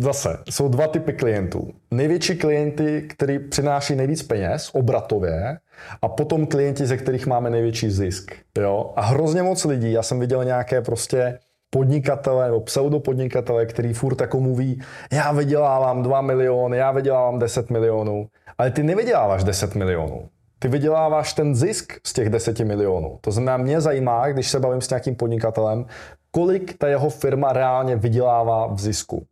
Zase, jsou dva typy klientů. Největší klienty, který přináší nejvíc peněz obratově a potom klienti, ze kterých máme největší zisk. Jo? A hrozně moc lidí, já jsem viděl nějaké prostě podnikatele nebo pseudopodnikatele, který furt jako mluví, já vydělávám 2 miliony, já vydělávám 10 milionů, ale ty nevyděláváš 10 milionů. Ty vyděláváš ten zisk z těch 10 milionů. To znamená, mě zajímá, když se bavím s nějakým podnikatelem, kolik ta jeho firma reálně vydělává v zisku.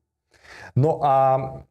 No a uh,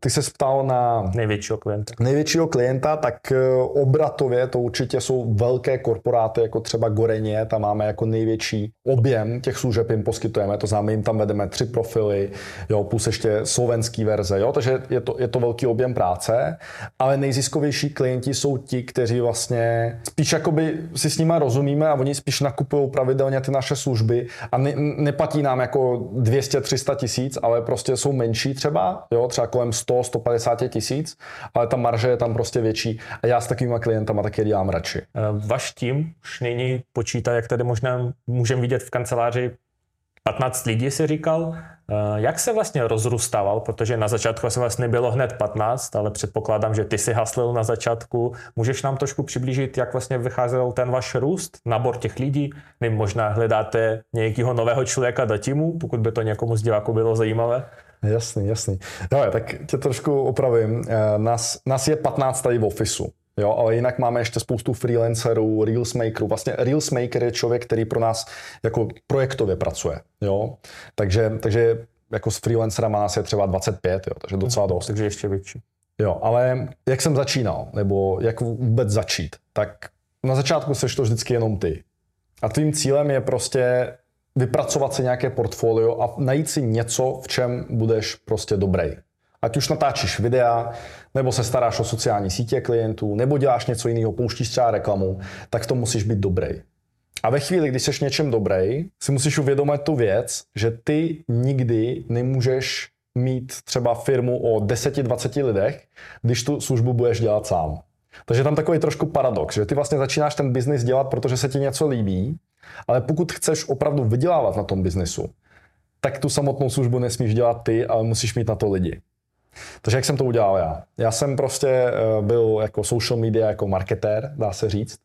ty se ptal na největšího klienta. Největšího klienta, tak uh, obratově to určitě jsou velké korporáty, jako třeba Goreně, tam máme jako největší objem těch služeb jim poskytujeme, to znamená, jim tam vedeme tři profily, jo, plus ještě slovenský verze, jo, takže je to, je to velký objem práce, ale nejziskovější klienti jsou ti, kteří vlastně spíš jakoby si s nima rozumíme a oni spíš nakupují pravidelně ty naše služby a ne, neplatí nám jako 200-300 tisíc, ale prostě jsou menší třeba, jo, třeba kolem 100-150 tisíc, ale ta marže je tam prostě větší a já s takovými klientama taky dělám radši. Eh, Vaš tým už nyní počítá, jak tady možná můžeme vidět v kanceláři 15 lidí si říkal. Eh, jak se vlastně rozrůstával, protože na začátku se vlastně bylo hned 15, ale předpokládám, že ty si haslil na začátku. Můžeš nám trošku přiblížit, jak vlastně vycházel ten váš růst, nabor těch lidí? Vy možná hledáte nějakého nového člověka do týmu, pokud by to někomu z diváků bylo zajímavé. Jasný, jasný. No, tak tě trošku opravím. Eh, nás, nás je 15 tady v ofisu. Jo, ale jinak máme ještě spoustu freelancerů, reelsmakerů. Vlastně reelsmaker je člověk, který pro nás jako projektově pracuje. Jo? Takže, takže jako s freelancerama nás je třeba 25, jo, takže docela dost. Takže ještě větší. Jo, ale jak jsem začínal, nebo jak vůbec začít, tak na začátku seš to vždycky jenom ty. A tvým cílem je prostě vypracovat si nějaké portfolio a najít si něco, v čem budeš prostě dobrý. Ať už natáčíš videa, nebo se staráš o sociální sítě klientů, nebo děláš něco jiného, pouštíš třeba reklamu, tak to musíš být dobrý. A ve chvíli, kdy jsi něčem dobrý, si musíš uvědomit tu věc, že ty nikdy nemůžeš mít třeba firmu o 10-20 lidech, když tu službu budeš dělat sám. Takže tam takový trošku paradox, že ty vlastně začínáš ten biznis dělat, protože se ti něco líbí, ale pokud chceš opravdu vydělávat na tom biznesu, tak tu samotnou službu nesmíš dělat ty, ale musíš mít na to lidi. Takže jak jsem to udělal já? Já jsem prostě eh, byl jako social media, jako marketér, dá se říct,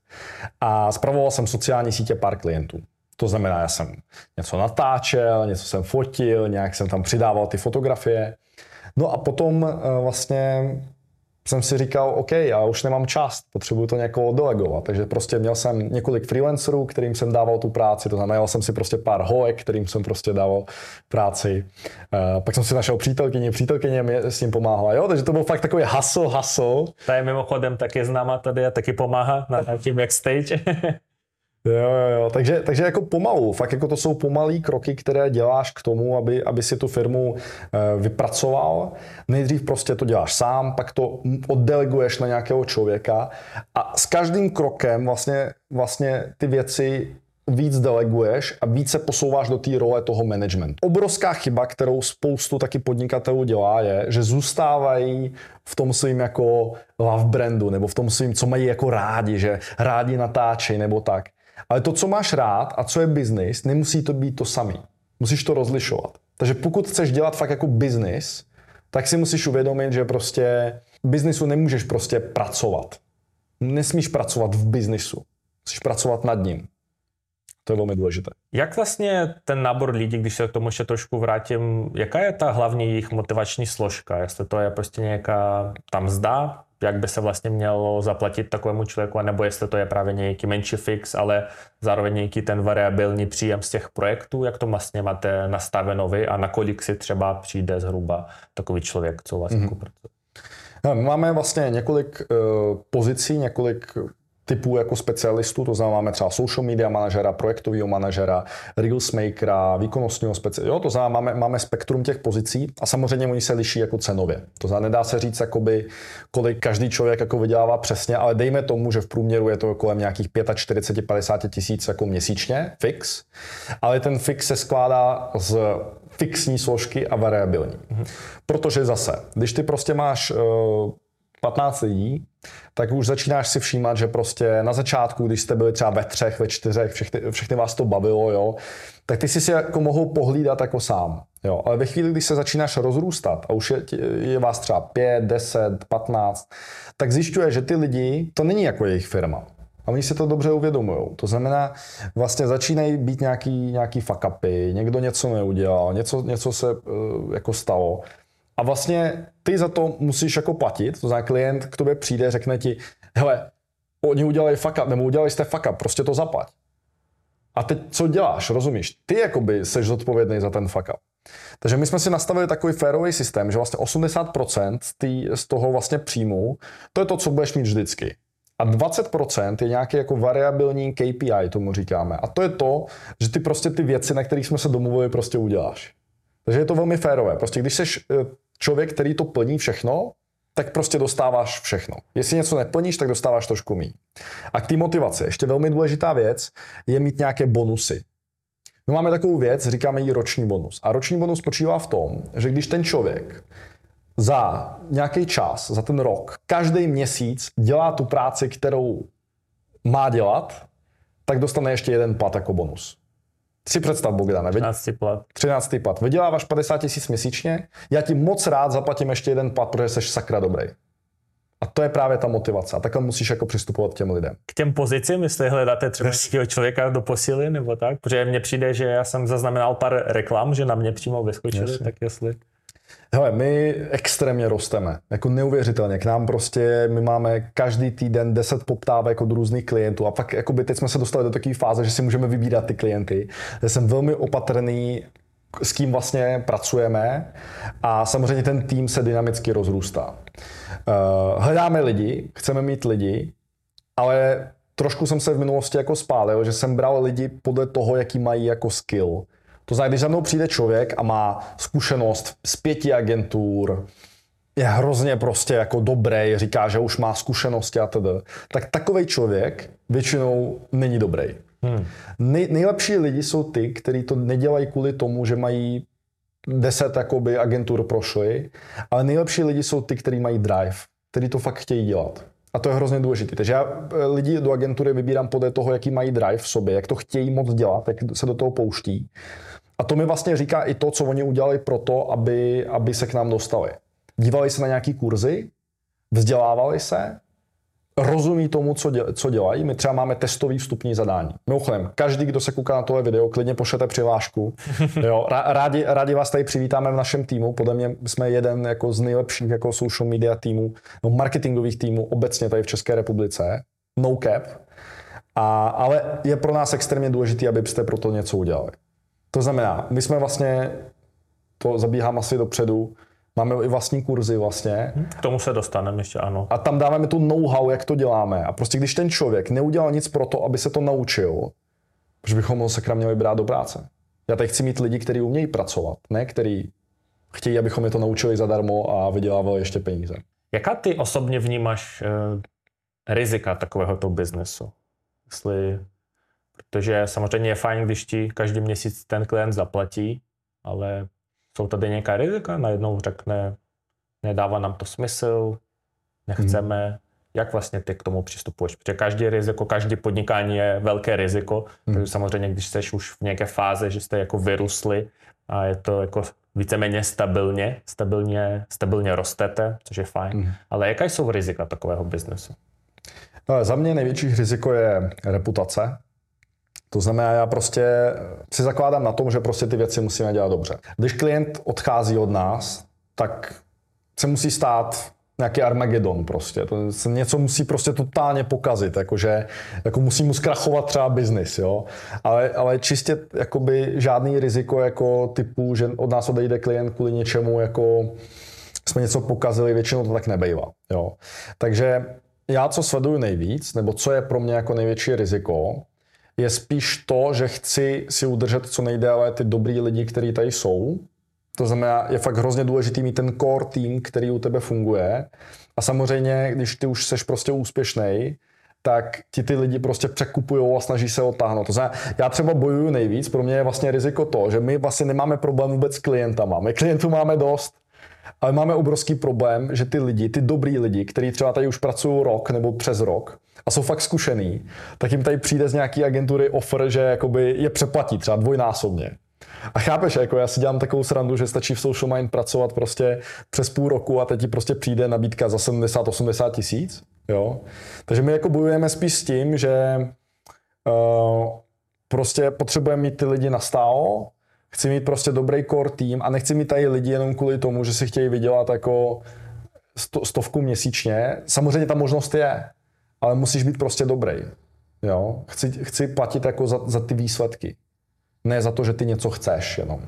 a zpravoval jsem sociální sítě pár klientů. To znamená, já jsem něco natáčel, něco jsem fotil, nějak jsem tam přidával ty fotografie. No a potom eh, vlastně jsem si říkal, OK, já už nemám čas, potřebuju to někoho delegovat. Takže prostě měl jsem několik freelancerů, kterým jsem dával tu práci, to znamená, jsem si prostě pár hoek, kterým jsem prostě dával práci. Uh, pak jsem si našel přítelkyni, přítelkyně mi s tím pomáhala, jo, takže to byl fakt takový hustle, hustle. Ta je mimochodem taky známa tady a taky pomáhá na, na tím backstage. (laughs) Jo, jo, jo. Takže, takže jako pomalu, fakt jako to jsou pomalý kroky, které děláš k tomu, aby, aby si tu firmu eh, vypracoval. Nejdřív prostě to děláš sám, pak to oddeleguješ na nějakého člověka a s každým krokem vlastně, vlastně ty věci víc deleguješ a víc se posouváš do té role toho managementu. Obrovská chyba, kterou spoustu taky podnikatelů dělá, je, že zůstávají v tom svým jako love brandu, nebo v tom svým, co mají jako rádi, že rádi natáčejí nebo tak. Ale to, co máš rád a co je business, nemusí to být to samý. Musíš to rozlišovat. Takže pokud chceš dělat fakt jako business, tak si musíš uvědomit, že prostě biznisu nemůžeš prostě pracovat. Nesmíš pracovat v biznisu. Musíš pracovat nad ním. To je velmi důležité. Jak vlastně ten nábor lidí, když se k tomu ještě trošku vrátím, jaká je ta hlavní jejich motivační složka? Jestli to je prostě nějaká tam zda, jak by se vlastně mělo zaplatit takovému člověku, nebo jestli to je právě nějaký menší fix, ale zároveň nějaký ten variabilní příjem z těch projektů, jak to vlastně máte nastaveno vy a nakolik si třeba přijde zhruba takový člověk, co vlastně mm-hmm. pracuje? Máme vlastně několik uh, pozicí, několik typů jako specialistů, to znamená máme třeba social media manažera, projektového manažera, reels makera, výkonnostního specialistu. To znamená máme, máme spektrum těch pozicí a samozřejmě oni se liší jako cenově. To znamená nedá se říct, jakoby, kolik každý člověk jako vydělává přesně, ale dejme tomu, že v průměru je to kolem nějakých 45-50 tisíc jako měsíčně fix, ale ten fix se skládá z fixní složky a variabilní. Mm-hmm. Protože zase, když ty prostě máš uh, 15 lidí, tak už začínáš si všímat, že prostě na začátku, když jste byli třeba ve třech, ve čtyřech, všechny, všechny vás to bavilo, jo, tak ty si si jako mohou pohlídat jako sám. Jo. Ale ve chvíli, když se začínáš rozrůstat a už je, je vás třeba 5, 10, 15, tak zjišťuje, že ty lidi, to není jako jejich firma. A oni si to dobře uvědomují. To znamená, vlastně začínají být nějaký, nějaký fuck upy, někdo něco neudělal, něco, něco se uh, jako stalo. A vlastně ty za to musíš jako platit, to znamená klient k tobě přijde, řekne ti, hele, oni udělali fuck up, nebo udělali jste fuck up, prostě to zaplať. A teď co děláš, rozumíš? Ty jakoby seš zodpovědný za ten fuck up. Takže my jsme si nastavili takový férový systém, že vlastně 80% tý, z toho vlastně příjmu, to je to, co budeš mít vždycky. A 20% je nějaký jako variabilní KPI, tomu říkáme. A to je to, že ty prostě ty věci, na kterých jsme se domluvili, prostě uděláš. Takže je to velmi férové. Prostě když jsi eh, člověk, který to plní všechno, tak prostě dostáváš všechno. Jestli něco neplníš, tak dostáváš trošku méně. A k té motivaci, ještě velmi důležitá věc je mít nějaké bonusy. My máme takovou věc, říkáme jí roční bonus. A roční bonus spočívá v tom, že když ten člověk za nějaký čas, za ten rok, každý měsíc dělá tu práci, kterou má dělat, tak dostane ještě jeden plat jako bonus. Si představ, Bogdane. 13. plat. 13. plat. Vyděláváš 50 tisíc měsíčně, já ti moc rád zaplatím ještě jeden plat, protože jsi sakra dobrý. A to je právě ta motivace. A takhle musíš jako přistupovat k těm lidem. K těm pozicím, jestli hledáte třeba yes. člověka do posily nebo tak? Protože mně přijde, že já jsem zaznamenal pár reklam, že na mě přímo vyskočili, yes. tak jestli... Hele, my extrémně rosteme, jako neuvěřitelně. K nám prostě, my máme každý týden 10 poptávek od různých klientů a pak jakoby teď jsme se dostali do takové fáze, že si můžeme vybírat ty klienty. Já jsem velmi opatrný, s kým vlastně pracujeme a samozřejmě ten tým se dynamicky rozrůstá. Uh, hledáme lidi, chceme mít lidi, ale trošku jsem se v minulosti jako spálil, že jsem bral lidi podle toho, jaký mají jako skill. To znamená, když za mnou přijde člověk a má zkušenost z pěti agentur, je hrozně prostě jako dobrý, říká, že už má zkušenosti a tedy, tak takový člověk většinou není dobrý. Hmm. Nej, nejlepší lidi jsou ty, kteří to nedělají kvůli tomu, že mají deset jakoby, agentur prošly, ale nejlepší lidi jsou ty, kteří mají drive, kteří to fakt chtějí dělat. A to je hrozně důležité. Takže já eh, lidi do agentury vybírám podle toho, jaký mají drive v sobě, jak to chtějí moc dělat, jak se do toho pouští. A to mi vlastně říká i to, co oni udělali pro to, aby, aby se k nám dostali. Dívali se na nějaký kurzy, vzdělávali se, rozumí tomu, co, děl, co dělají. My třeba máme testový vstupní zadání. Mimochodem, každý, kdo se kouká na tohle video, klidně pošlete přihlášku. (laughs) Jo, rádi, rádi vás tady přivítáme v našem týmu. Podle mě jsme jeden jako z nejlepších jako social media týmů, no marketingových týmů obecně tady v České republice. No cap. A, ale je pro nás extrémně důležité, abyste pro to něco udělali. To znamená, my jsme vlastně, to zabíhám asi dopředu, Máme i vlastní kurzy vlastně. K tomu se dostaneme ještě, ano. A tam dáváme tu know-how, jak to děláme. A prostě když ten člověk neudělal nic pro to, aby se to naučil, proč bychom ho sakra měli brát do práce? Já teď chci mít lidi, kteří umějí pracovat, ne který chtějí, abychom je to naučili zadarmo a vydělávali ještě peníze. Jaká ty osobně vnímáš uh, rizika takovéhoto biznesu? Jestli, protože samozřejmě je fajn, když ti každý měsíc ten klient zaplatí, ale jsou tady nějaká rizika? Najednou řekne, nedává nám to smysl, nechceme. Hmm. Jak vlastně ty k tomu přistupuješ? Protože každý riziko, každý podnikání je velké riziko, hmm. takže samozřejmě, když jsi už v nějaké fázi, že jste jako vyrusli a je to jako víceméně stabilně, stabilně, stabilně rostete, což je fajn. Hmm. Ale jaká jsou rizika takového biznesu? No, za mě největší riziko je reputace. To znamená, já prostě si zakládám na tom, že prostě ty věci musíme dělat dobře. Když klient odchází od nás, tak se musí stát nějaký Armagedon prostě. To se něco musí prostě totálně pokazit, jakože jako musí mu zkrachovat třeba biznis, jo. Ale, ale čistě jakoby žádný riziko jako typu, že od nás odejde klient kvůli něčemu, jako jsme něco pokazili, většinou to tak nebejvá, jo. Takže já, co sleduju nejvíc, nebo co je pro mě jako největší riziko, je spíš to, že chci si udržet co nejdéle ty dobrý lidi, kteří tady jsou. To znamená, je fakt hrozně důležitý mít ten core tým, který u tebe funguje. A samozřejmě, když ty už seš prostě úspěšný, tak ti ty lidi prostě překupují a snaží se otáhnout. To znamená, já třeba bojuju nejvíc, pro mě je vlastně riziko to, že my vlastně nemáme problém vůbec s klientama. My klientů máme dost, ale máme obrovský problém, že ty lidi, ty dobrý lidi, kteří třeba tady už pracují rok nebo přes rok a jsou fakt zkušený, tak jim tady přijde z nějaký agentury offer, že jakoby je přeplatí třeba dvojnásobně. A chápeš, jako já si dělám takovou srandu, že stačí v Social Mind pracovat prostě přes půl roku a teď ti prostě přijde nabídka za 70-80 tisíc. Jo? Takže my jako bojujeme spíš s tím, že uh, prostě potřebujeme mít ty lidi na stálo, chci mít prostě dobrý core tým a nechci mít tady lidi jenom kvůli tomu, že si chtějí vydělat jako sto, stovku měsíčně. Samozřejmě ta možnost je, ale musíš být prostě dobrý. Jo? Chci, chci platit jako za, za ty výsledky. Ne za to, že ty něco chceš jenom.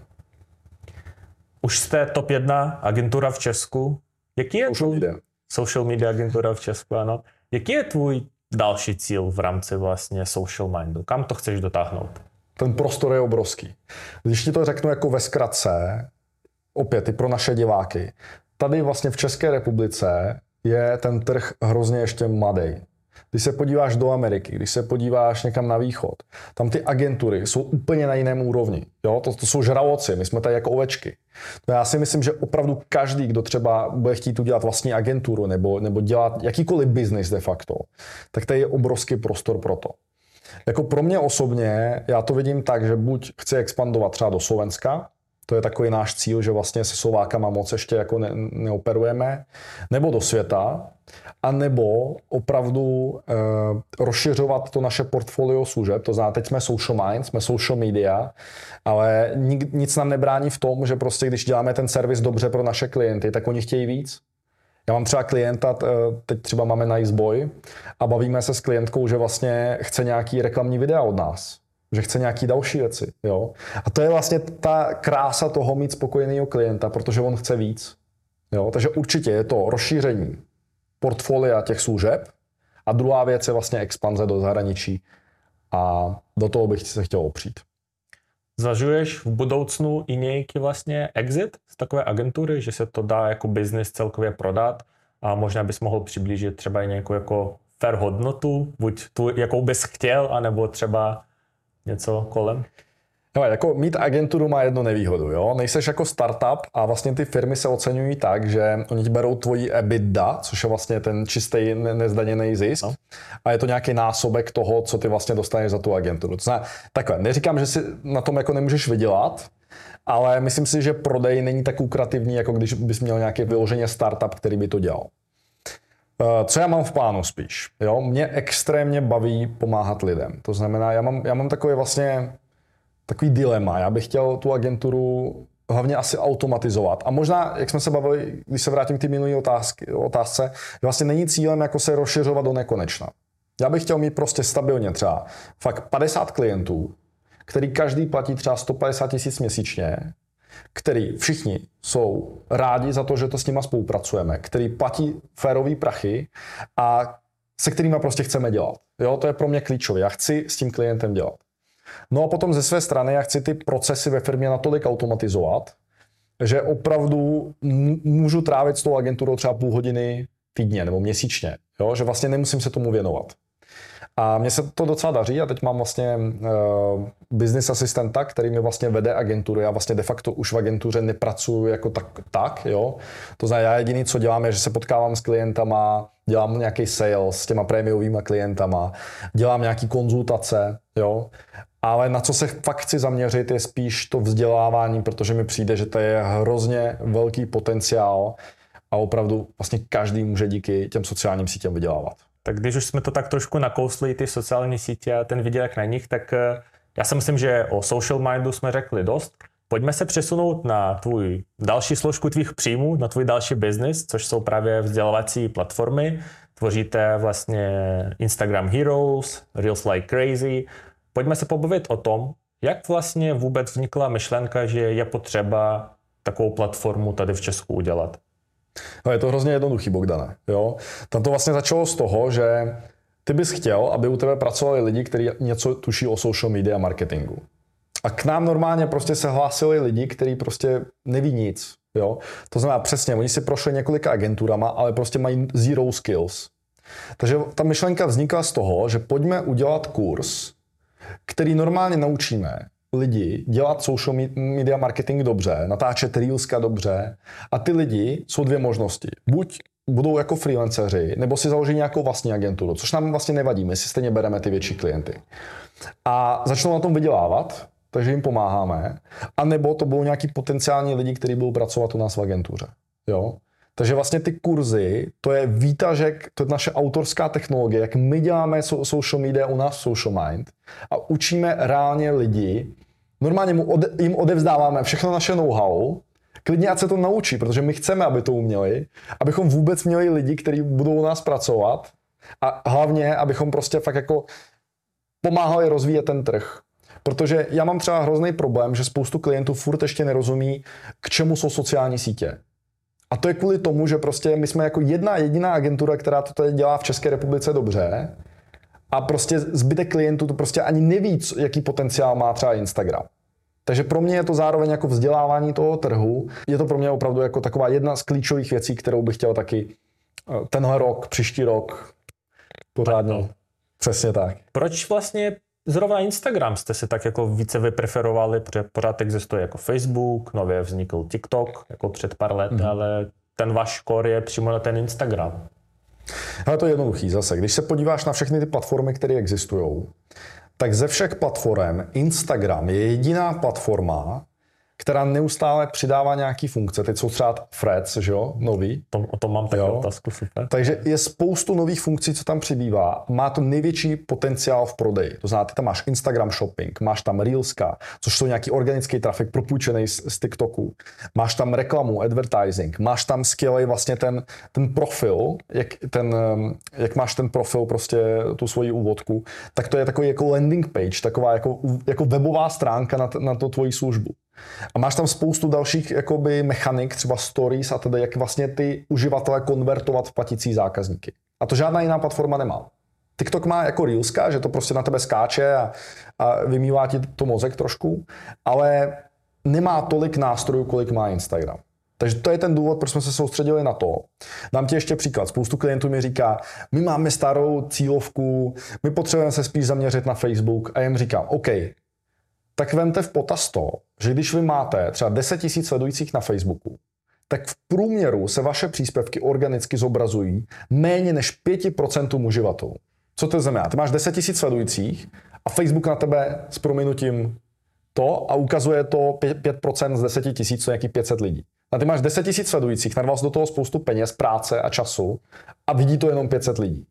Už jste top 1 agentura v Česku. Jaký je Social media. Social media agentura v Česku, ano. Jaký je tvůj další cíl v rámci vlastně social mindu? Kam to chceš dotáhnout? Ten prostor je obrovský. Když ti to řeknu jako ve zkratce, opět i pro naše diváky, tady vlastně v České republice je ten trh hrozně ještě mladý. Když se podíváš do Ameriky, když se podíváš někam na východ, tam ty agentury jsou úplně na jiném úrovni. Jo? To, to jsou žraloci, my jsme tady jako ovečky. No já si myslím, že opravdu každý, kdo třeba bude chtít udělat vlastní agenturu nebo, nebo dělat jakýkoliv biznis de facto, tak tady je obrovský prostor pro to. Jako pro mě osobně, já to vidím tak, že buď chci expandovat třeba do Slovenska, to je takový náš cíl, že vlastně se Slovákama moc ještě jako ne, neoperujeme, nebo do světa, a nebo opravdu e, rozšiřovat to naše portfolio služeb. To znamená, teď jsme social mind, jsme social media, ale nik, nic nám nebrání v tom, že prostě když děláme ten servis dobře pro naše klienty, tak oni chtějí víc. Já mám třeba klienta, teď třeba máme Niceboy a bavíme se s klientkou, že vlastně chce nějaký reklamní videa od nás že chce nějaký další věci. Jo? A to je vlastně ta krása toho mít spokojeného klienta, protože on chce víc. Jo? Takže určitě je to rozšíření portfolia těch služeb a druhá věc je vlastně expanze do zahraničí a do toho bych se chtěl opřít. Zažuješ v budoucnu i nějaký vlastně exit z takové agentury, že se to dá jako biznis celkově prodat a možná bys mohl přiblížit třeba i nějakou jako fair hodnotu, buď tu, jakou bys chtěl, anebo třeba něco kolem? No, jako mít agenturu má jednu nevýhodu, jo? Nejseš jako startup a vlastně ty firmy se oceňují tak, že oni ti berou tvoji EBITDA, což je vlastně ten čistý nezdaněný zisk no. a je to nějaký násobek toho, co ty vlastně dostaneš za tu agenturu. To znamená, takhle, neříkám, že si na tom jako nemůžeš vydělat, ale myslím si, že prodej není tak lukrativní, jako když bys měl nějaký vyloženě startup, který by to dělal. Eh, co já mám v plánu spíš? Jo? Mě extrémně baví pomáhat lidem. To znamená, já mám, já mám takový vlastně takový dilema. Já bych chtěl tu agenturu hlavně asi automatizovat. A možná, jak jsme se bavili, když se vrátím k té minulé otázce, vlastně není cílem jako se rozšiřovat do nekonečna. Já bych chtěl mít prostě stabilně třeba fakt 50 klientů, který každý platí třeba 150 tisíc měsíčně který všichni jsou rádi za to, že to s nima spolupracujeme, který platí férový prachy a se kterými prostě chceme dělat. Jo, to je pro mě klíčové. Já chci s tím klientem dělat. No a potom ze své strany já chci ty procesy ve firmě natolik automatizovat, že opravdu můžu trávit s tou agenturou třeba půl hodiny týdně nebo měsíčně. Jo? Že vlastně nemusím se tomu věnovat. A mně se to docela daří a teď mám vlastně uh, business asistenta, který mi vlastně vede agenturu. Já vlastně de facto už v agentuře nepracuji jako tak, tak jo. To znamená, já jediný, co dělám, je, že se potkávám s klientama, dělám nějaký sales s těma prémiovými klientama, dělám nějaký konzultace, jo. Ale na co se fakt chci zaměřit, je spíš to vzdělávání, protože mi přijde, že to je hrozně velký potenciál a opravdu vlastně každý může díky těm sociálním sítím vydělávat. Tak když už jsme to tak trošku nakousli, ty sociální sítě a ten výdělek na nich, tak eh, já si myslím, že o social mindu jsme řekli dost. Pojďme se přesunout na tvůj další složku tvých příjmů, na tvůj další business, což jsou právě vzdělávací platformy. Tvoříte vlastně Instagram Heroes, Reels Like Crazy. Pojďme se pobavit o tom, jak vlastně vůbec vznikla myšlenka, že je potřeba takovou platformu tady v Česku udělat. No, je to hrozně jednoduchý, Bogdane. Jo? Tam to vlastně začalo z toho, že ty bys chtěl, aby u tebe pracovali lidi, kteří něco tuší o social media marketingu. A k nám normálně prostě se hlásili lidi, kteří prostě neví nic. Jo? To znamená přesně, oni si prošli několika agenturama, ale prostě mají zero skills. Takže ta myšlenka vznikla z toho, že pojďme udělat kurz, který normálně naučíme lidi dělat social media marketing dobře, natáčet reelska dobře a ty lidi jsou dvě možnosti. Buď budou jako freelanceři, nebo si založí nějakou vlastní agenturu, což nám vlastně nevadí, my si stejně bereme ty větší klienty. A začnou na tom vydělávat, takže jim pomáháme, a nebo to budou nějaký potenciální lidi, kteří budou pracovat u nás v agentuře. Jo? Takže vlastně ty kurzy, to je výtažek, to je naše autorská technologie, jak my děláme social media u nás Social Mind a učíme reálně lidi, normálně mu ode, jim odevzdáváme všechno naše know-how, klidně ať se to naučí, protože my chceme, aby to uměli, abychom vůbec měli lidi, kteří budou u nás pracovat a hlavně, abychom prostě fakt jako pomáhali rozvíjet ten trh. Protože já mám třeba hrozný problém, že spoustu klientů furt ještě nerozumí, k čemu jsou sociální sítě. A to je kvůli tomu, že prostě my jsme jako jedna jediná agentura, která to tady dělá v České republice dobře a prostě zbytek klientů to prostě ani neví, jaký potenciál má třeba Instagram. Takže pro mě je to zároveň jako vzdělávání toho trhu. Je to pro mě opravdu jako taková jedna z klíčových věcí, kterou bych chtěl taky eh, tenhle rok, příští rok pořádně. Přesně tak. Proč vlastně zrovna Instagram jste si tak jako více vypreferovali, protože pořád existuje jako Facebook, nově vznikl TikTok jako před pár let, mm. ale ten váš core je přímo na ten Instagram. Ale to je jednoduchý zase. Když se podíváš na všechny ty platformy, které existují, tak ze všech platform Instagram je jediná platforma, která neustále přidává nějaký funkce. Teď jsou třeba Threads, že jo, nový. To, o tom mám takovou otázku, super. Takže je spoustu nových funkcí, co tam přibývá. Má to největší potenciál v prodeji. To znamená, ty tam máš Instagram shopping, máš tam Reelska, což jsou nějaký organický trafik propůjčený z, z TikToku. Máš tam reklamu, advertising, máš tam skvělý vlastně ten, ten profil, jak, ten, jak máš ten profil, prostě tu svoji úvodku, tak to je takový jako landing page, taková jako, jako webová stránka na, t, na to tvoji službu. A máš tam spoustu dalších jakoby, mechanik, třeba stories a tedy, jak vlastně ty uživatele konvertovat v platící zákazníky. A to žádná jiná platforma nemá. TikTok má jako Reelska, že to prostě na tebe skáče a, a vymývá ti to mozek trošku, ale nemá tolik nástrojů, kolik má Instagram. Takže to je ten důvod, proč jsme se soustředili na to. Dám ti ještě příklad. Spoustu klientů mi říká, my máme starou cílovku, my potřebujeme se spíš zaměřit na Facebook a jim říkám, OK, tak vemte v potaz to, že když vy máte třeba 10 000 sledujících na Facebooku, tak v průměru se vaše příspěvky organicky zobrazují méně než 5% uživatelů. Co to znamená? Ty máš 10 000 sledujících a Facebook na tebe s prominutím to a ukazuje to 5% z 10 tisíc, co nějaký 500 lidí. A ty máš 10 000 sledujících, narval do toho spoustu peněz, práce a času a vidí to jenom 500 lidí.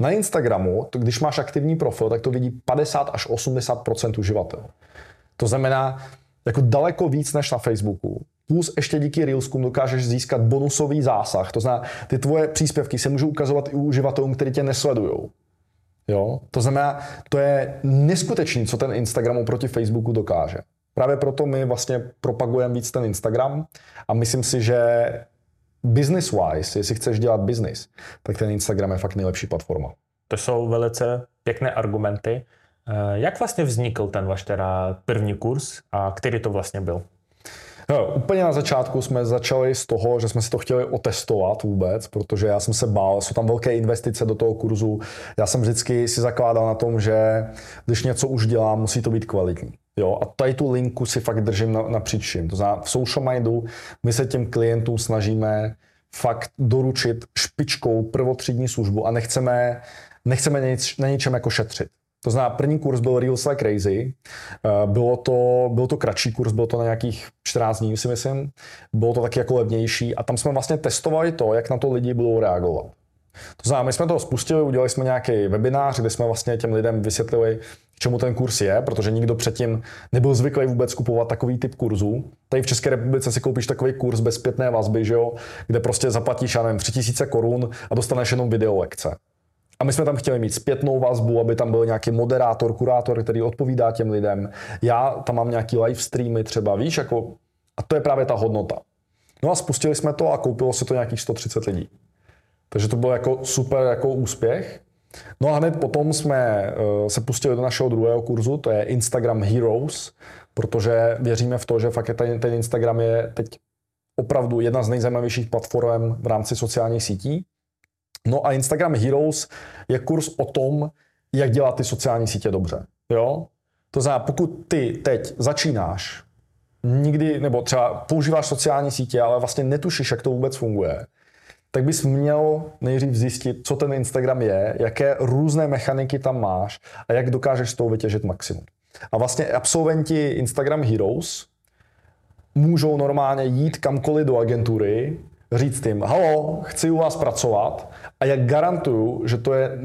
Na Instagramu, když máš aktivní profil, tak to vidí 50 až 80 uživatelů. To znamená, jako daleko víc než na Facebooku. Plus ještě díky Reelskům dokážeš získat bonusový zásah. To znamená, ty tvoje příspěvky se můžou ukazovat i uživatelům, kteří tě nesledují. Jo? To znamená, to je neskutečný, co ten Instagram oproti Facebooku dokáže. Právě proto my vlastně propagujeme víc ten Instagram a myslím si, že business-wise, jestli chceš dělat business, tak ten Instagram je fakt nejlepší platforma. To jsou velice pěkné argumenty. Eh, Jak vlastně vznikl ten váš teda první kurz a který to vlastně byl? No, úplně na začátku jsme začali z toho, že jsme si to chtěli otestovat vůbec, protože já jsem se bál, jsou tam velké investice do toho kurzu. Já jsem vždycky si zakládal na tom, že když něco už dělám, musí to být kvalitní. Jo, a tady tu linku si fakt držím na, napříč vším. To znamená, v Social Mindu my se těm klientům snažíme fakt doručit špičkou prvotřídní službu a nechceme, nechceme nič, na ničem jako šetřit. To znamená, první kurz byl Reels Like Crazy. Eh, Bylo to, byl to kratší kurz, bylo to na nějakých 14 dní, si myslím. Bylo to taky jako levnější a tam jsme vlastně testovali to, jak na to lidi budou reagovat. To znamená, my jsme to spustili, udělali jsme nějaký webinář, kde jsme vlastně těm lidem vysvětlili, k čemu ten kurz je, protože nikdo předtím nebyl zvyklý vůbec kupovat takový typ kurzů. Tady v České republice si koupíš takový kurz bez zpětné vazby, že jo, kde prostě zaplatíš, já nevím, 3000 korun a dostaneš jenom video lekce. A my jsme tam chtěli mít zpětnou vazbu, aby tam byl nějaký moderátor, kurátor, který odpovídá těm lidem. Já tam mám nějaký live streamy třeba, víš, jako, a to je právě ta hodnota. No a spustili jsme to a koupilo se to nějakých 130 lidí. Takže to byl jako super jako úspěch. No a hned potom jsme uh, se pustili do našeho druhého kurzu, to je Instagram Heroes, protože věříme v to, že fakt ten, ten Instagram je teď opravdu jedna z nejzajímavějších platform v rámci sociálních sítí. No a Instagram Heroes je kurz o tom, jak dělat ty sociální sítě dobře. Jo? To znamená, pokud ty teď začínáš, nikdy, nebo třeba používáš sociální sítě, ale vlastně netušíš, jak to vůbec funguje, tak bys měl nejdřív zjistit, co ten Instagram je, jaké různé mechaniky tam máš a jak dokážeš z toho vytěžit maximum. A vlastně absolventi Instagram Heroes můžou normálně jít kamkoliv do agentury, říct jim, halo, chci u vás pracovat a jak garantuju, že to je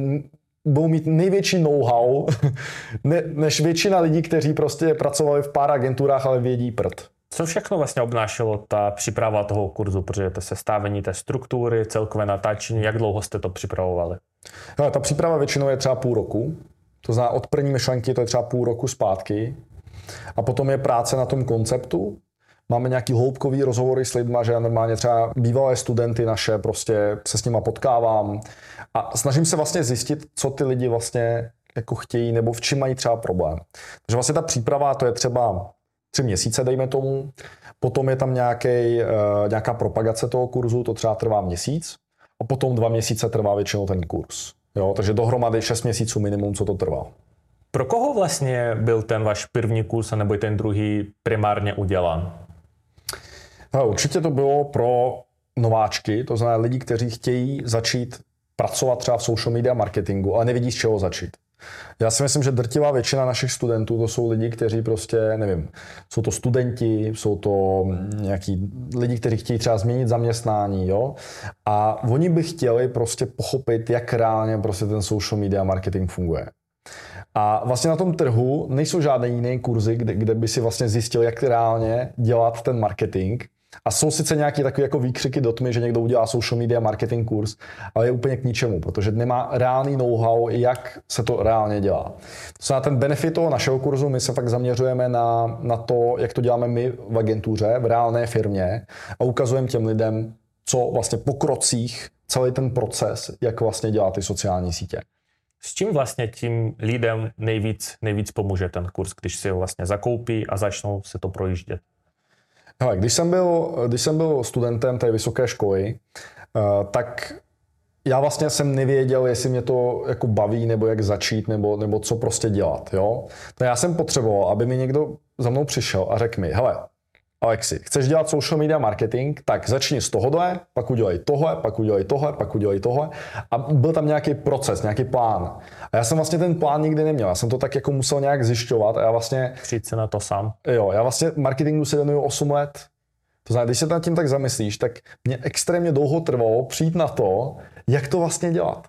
budou mít největší know-how (laughs) ne, než většina lidí, kteří prostě pracovali v pár agenturách, ale vědí prd. Co všechno vlastně obnášelo ta příprava toho kurzu, protože to sestavení té struktury, celkové natáčení, jak dlouho jste to připravovali? Hele, ta příprava většinou je třeba půl roku, to znamená od první myšlenky to je třeba půl roku zpátky. A potom je práce na tom konceptu, máme nějaký hloubkový rozhovory s lidma, že já normálně třeba bývalé studenty naše prostě se s nima potkávám. A snažím se vlastně zjistit, co ty lidi vlastně jako chtějí nebo v čem mají třeba problém. Takže vlastně ta příprava to je třeba tři měsíce, dejme tomu. Potom je tam nějaký, uh, nějaká propagace toho kurzu, to třeba trvá měsíc. A potom dva měsíce trvá většinou ten kurz. Jo, takže dohromady 6 měsíců minimum, co to trvá. Pro koho vlastně byl ten váš první kurz, nebo ten druhý primárně udělan? No, určitě to bylo pro nováčky, to znamená lidi, kteří chtějí začít pracovat třeba v social media marketingu, ale nevidí z čeho začít. Já si myslím, že drtivá většina našich studentů to jsou lidi, kteří prostě, nevím, jsou to studenti, jsou to nějaký lidi, kteří chtějí třeba změnit zaměstnání, jo, a oni by chtěli prostě pochopit, jak reálně prostě ten social media marketing funguje. A vlastně na tom trhu nejsou žádné jiné kurzy, kde, kde by si vlastně zjistil, jak reálně dělat ten marketing. A jsou sice nějaké takové jako výkřiky do tmy, že někdo udělá social media marketing kurz, ale je úplně k ničemu, protože nemá reálný know-how, jak se to reálně dělá. To znamená, ten benefit toho našeho kurzu, my se fakt zaměřujeme na, na to, jak to děláme my v agentuře, v reálné firmě a ukazujeme těm lidem, co vlastně po krocích celý ten proces, jak vlastně dělá ty sociální sítě. S čím vlastně tím lidem nejvíc, nejvíc pomůže ten kurz, když si ho vlastně zakoupí a začnou se to projíždět? Hele, když jsem byl, když jsem byl studentem té vysoké školy, uh, tak já vlastně jsem nevěděl, jestli mě to jako baví, nebo jak začít, nebo, nebo co prostě dělat. Jo? Tak já jsem potřeboval, aby mi někdo za mnou přišel a řekl mi, hele, Alexi, chceš dělat social media marketing, tak začni z tohohle, pak udělej tohle, pak udělej tohle, pak udělej tohle. A byl tam nějaký proces, nějaký plán. A já jsem vlastně ten plán nikdy neměl. Já jsem to tak jako musel nějak zjišťovat a já vlastně... Přijít se na to sám. Jo, já vlastně marketingu se věnuju 8 let. To znamená, když se nad tím tak zamyslíš, tak mě extrémně dlouho trvalo přijít na to, jak to vlastně dělat.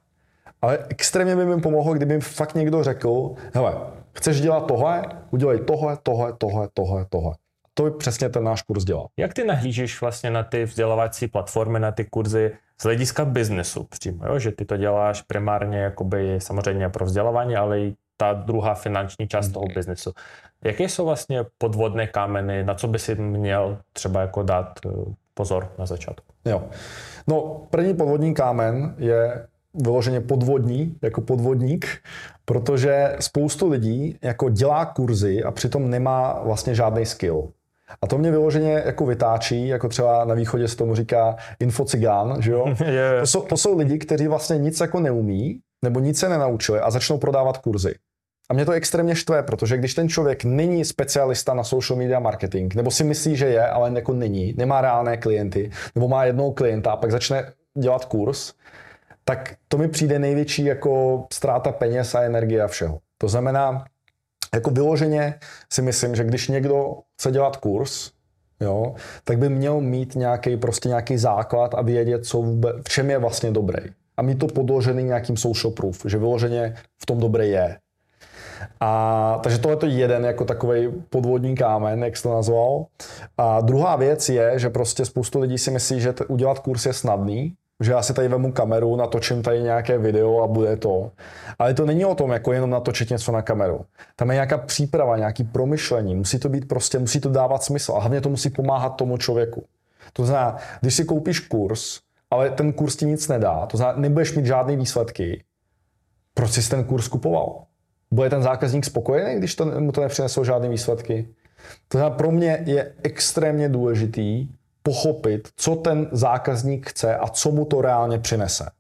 Ale extrémně by mi pomohlo, kdyby mi fakt někdo řekl, hele, chceš dělat tohle, udělej tohle, tohle, tohle, tohle, tohle to by přesně ten náš kurz dělal. Jak ty nahlížíš vlastně na ty vzdělávací platformy, na ty kurzy z hlediska biznesu přímo, jo? že ty to děláš primárně jakoby samozřejmě pro vzdělávání, ale i ta druhá finanční část toho biznesu. Jaké jsou vlastně podvodné kameny, na co by si měl třeba jako dát eh, pozor na začátku? Jo. No, první podvodní kámen je vyloženě podvodní, jako podvodník, protože spoustu lidí jako dělá kurzy a přitom nemá vlastně žádný skill. A to mě vyloženě jako vytáčí, jako třeba na východě se tomu říká infocigán, že jo? (laughs) Je. To, jsou, to jsou lidi, kteří vlastně nic jako neumí, nebo nic se nenaučili a začnou prodávat kurzy. A mě to extrémně štve, protože když ten člověk není specialista na social media marketing, nebo si myslí, že je, ale jako není, nemá reálné klienty, nebo má jednoho klienta a pak začne dělat kurz, tak to mi přijde největší jako ztráta peněz a energie a všeho. To znamená, jako vyloženě si myslím, že když někdo chce dělat kurz, jo, tak by měl mít nějaký, prostě nějaký základ a vědět, co vůbec, v čem je vlastně dobrý. A mít to podložený nějakým social proof, že vyloženě v tom dobré je. A, takže tohle je jeden jako takový podvodní kámen, jak jsi to nazval. A druhá věc je, že prostě spoustu lidí si myslí, že t- udělat kurz je snadný, že já si tady vemu kameru, natočím tady nějaké video a bude to. Ale to není o tom, jako jenom natočit něco na kameru. Tam je nějaká příprava, nějaký promyšlení, musí to být prostě, musí to dávat smysl a hlavně to musí pomáhat tomu člověku. To znamená, když si koupíš kurz, ale ten kurz ti nic nedá, to znamená, nebudeš mít žádné výsledky, proč jsi ten kurz kupoval? Bude ten zákazník spokojený, když to, mu to nepřineslo žádné výsledky? To znamená, pro mě je extrémně důležitý pochopit, co ten zákazník chce a co mu to reálně přinese.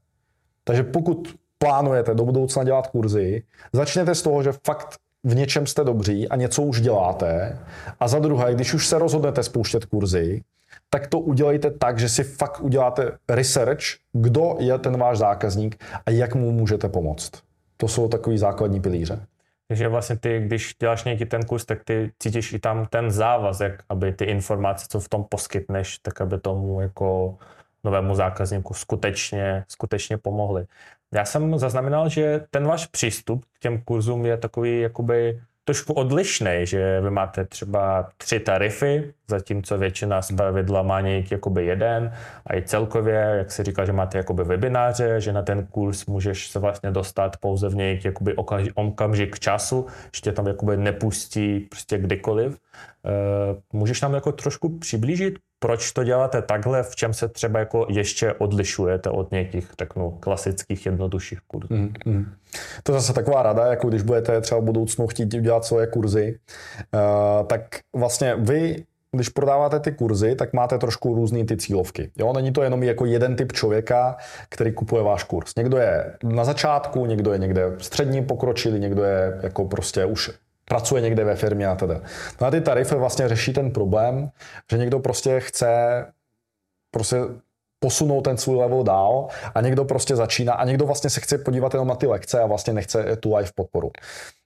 Takže pokud plánujete do budoucna dělat kurzy, začněte z toho, že fakt v něčem jste dobří a něco už děláte. A za druhé, když už se rozhodnete spouštět kurzy, tak to udělejte tak, že si fakt uděláte research, kdo je ten váš zákazník a jak mu můžete pomoct. To jsou takový základní pilíře. Takže vlastně ty, když děláš nějaký ten kurz, tak ty cítíš i tam ten závazek, aby ty informace, co v tom poskytneš, tak aby tomu jako novému zákazníku skutečně, skutečně pomohly. Já jsem zaznamenal, že ten váš přístup k těm kurzům je takový jakoby trošku odlišný, že vy máte třeba tři tarify, zatímco většina z pravidla má nějaký jakoby jeden a i celkově, jak si říká, že máte jakoby webináře, že na ten kurz můžeš se vlastně dostat pouze v nějaký jakoby okamžik času, že tě tam jakoby nepustí prostě kdykoliv. Uh, můžeš nám jako trošku přiblížit, proč to děláte takhle, v čem se třeba jako ještě odlišujete od nějakých, řeknu, klasických jednodušších kurzů? Mm, mm. To je zase taková rada, jako když budete třeba v budoucnu chtít udělat svoje kurzy, uh, tak vlastně vy když prodáváte ty kurzy, tak máte trošku různé ty cílovky. Jo? Není to jenom jako jeden typ člověka, který kupuje váš kurz. Někdo je na začátku, někdo je někde střední pokročilý, někdo je jako prostě už pracuje někde ve firmě a teda. No a ty tarify vlastně řeší ten problém, že někdo prostě chce prostě posunout ten svůj level dál a někdo prostě začíná a někdo vlastně se chce podívat jenom na ty lekce a vlastně nechce tu live podporu.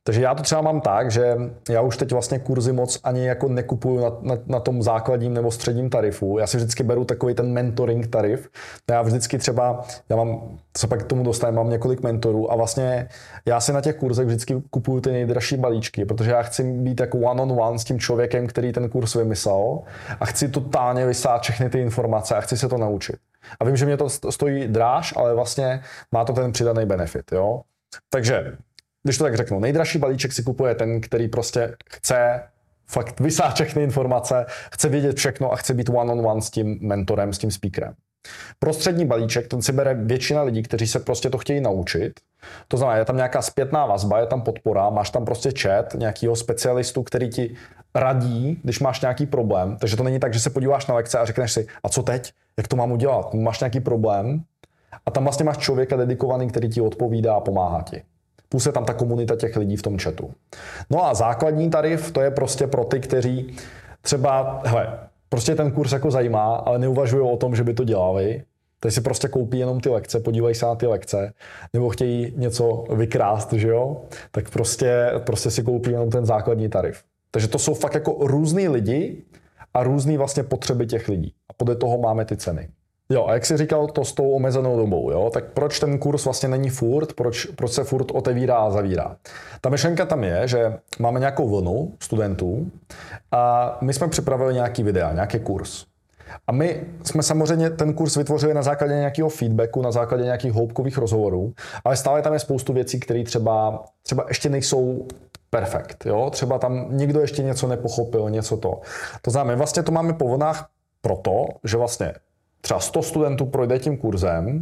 Takže já to třeba mám tak, že já už teď vlastně kurzy moc ani jako nekupuju na, na, na tom základním nebo středním tarifu. Já si vždycky beru takový ten mentoring tarif. Já vždycky třeba, já mám, se pak k tomu dostanu, mám několik mentorů a vlastně já si na těch kurzech vždycky kupuju ty nejdražší balíčky, protože já chci být jako one on one s tím člověkem, který ten kurz vymyslel a chci totálně vysát všechny ty informace a chci se to naučit. A vím, že mě to stojí dráž, ale vlastně má to ten přidaný benefit. Jo? Takže když to tak řeknu, nejdražší balíček si kupuje ten, který prostě chce fakt vysát všechny informace, chce vědět všechno a chce být one-on-one on one s tím mentorem, s tím speakerem. Prostřední balíček, ten si bere většina lidí, kteří se prostě to chtějí naučit. To znamená, je tam nějaká zpětná vazba, je tam podpora, máš tam prostě chat nějakého specialistu, který ti radí, když máš nějaký problém. Takže to není tak, že se podíváš na lekce a řekneš si, a co teď, jak to mám udělat? Máš nějaký problém a tam vlastně máš člověka dedikovaný, který ti odpovídá a pomáhá ti plus je tam ta komunita těch lidí v tom chatu. No a základní tarif, to je prostě pro ty, kteří třeba, hele, prostě ten kurz jako zajímá, ale neuvažují o tom, že by to dělali, Teď si prostě koupí jenom ty lekce, podívají se na ty lekce, nebo chtějí něco vykrást, že jo? Tak prostě, prostě si koupí jenom ten základní tarif. Takže to jsou fakt jako různý lidi a různý vlastně potřeby těch lidí. A podle toho máme ty ceny. Jo, a jak jsi říkal, to s tou omezenou dobou, jo? tak proč ten kurz vlastně není furt, proč, proč se furt otevírá a zavírá? Ta myšlenka tam je, že máme nějakou vlnu studentů a my jsme připravili nějaký videa, nějaký kurz. A my jsme samozřejmě ten kurz vytvořili na základě nějakého feedbacku, na základě nějakých hloubkových rozhovorů, ale stále tam je spoustu věcí, které třeba, třeba ještě nejsou perfekt. Jo? Třeba tam někdo ještě něco nepochopil, něco to. To znamená, vlastně to máme po vlnách proto, že vlastně třeba 100 studentů projde tím kurzem,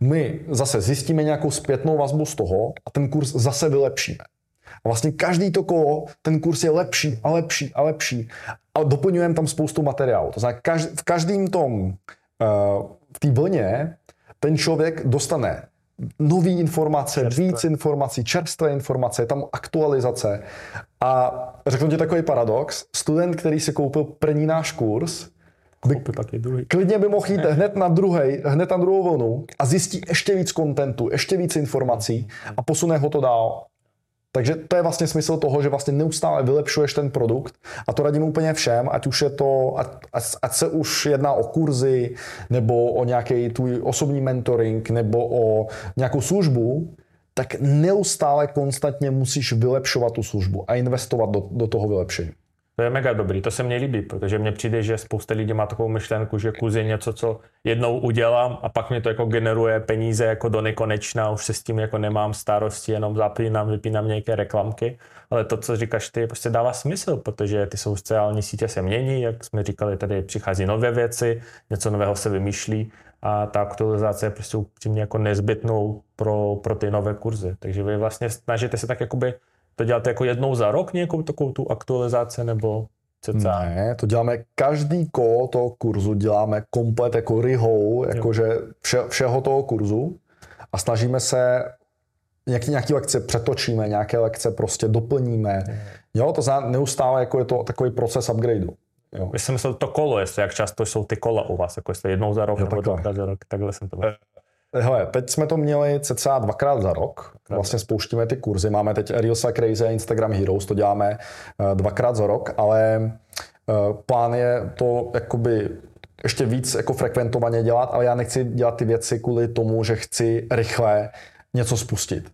my zase zjistíme nějakou zpětnou vazbu z toho a ten kurz zase vylepšíme. A vlastně každý to kolo, ten kurz je lepší a lepší a lepší. A doplňujeme tam spoustu materiálu. To znamená, každý, v každém tom, uh, v té vlně, ten člověk dostane nové informace, čerstvé. víc informací, čerstvé informace, je tam aktualizace. A řeknu ti takový paradox. Student, který si koupil první náš kurz, by, taky druhý. klidně by mohl jít hned na, druhej, hned na druhou vlnu a zjistí ještě víc kontentu, ještě víc informací a posune ho to dál. Takže to je vlastně smysl toho, že vlastně neustále vylepšuješ ten produkt a to radím úplně všem, ať už je to, ať, ať se už jedná o kurzy, nebo o nějaký tvůj osobní mentoring, nebo o nějakou službu, tak neustále konstantně musíš vylepšovat tu službu a investovat do, do toho vylepšení. To je mega dobrý, to se mně líbí, protože mně přijde, že spousta lidí má takovou myšlenku, že kurz je něco, co jednou udělám a pak mi to jako generuje peníze jako do nekonečna, už se s tím jako nemám starosti, jenom zapínám, vypínám nějaké reklamky, ale to, co říkáš ty, prostě dává smysl, protože ty sociální sítě se mění, jak jsme říkali, tady přichází nové věci, něco nového se vymýšlí a ta aktualizace je prostě upřímně jako nezbytnou pro, pro ty nové kurzy. Takže vy vlastně snažíte se tak jakoby to děláte jako jednou za rok nějakou takovou tu aktualizaci nebo cca? Ne, to děláme každý kolo toho kurzu, děláme komplet jako rihou, jakože vše, všeho toho kurzu a snažíme se nějaký, nějaký lekce přetočíme, nějaké lekce prostě doplníme. Jo, to znamená neustále jako je to takový proces upgradeu. Jo. Já jsem myslel to kolo, jestli jak často jsou ty kola u vás, jako jestli jednou za rok jo, nebo dvakrát za rok, takhle jsem to byl. Hele, teď jsme to měli cca dvakrát za rok. Vlastně spouštíme ty kurzy. Máme teď Reels a Crazy a Instagram Heroes, to děláme eh, dvakrát za rok, ale eh, plán je to jakoby ještě víc jako frekventovaně dělat, ale já nechci dělat ty věci kvůli tomu, že chci rychle něco spustit.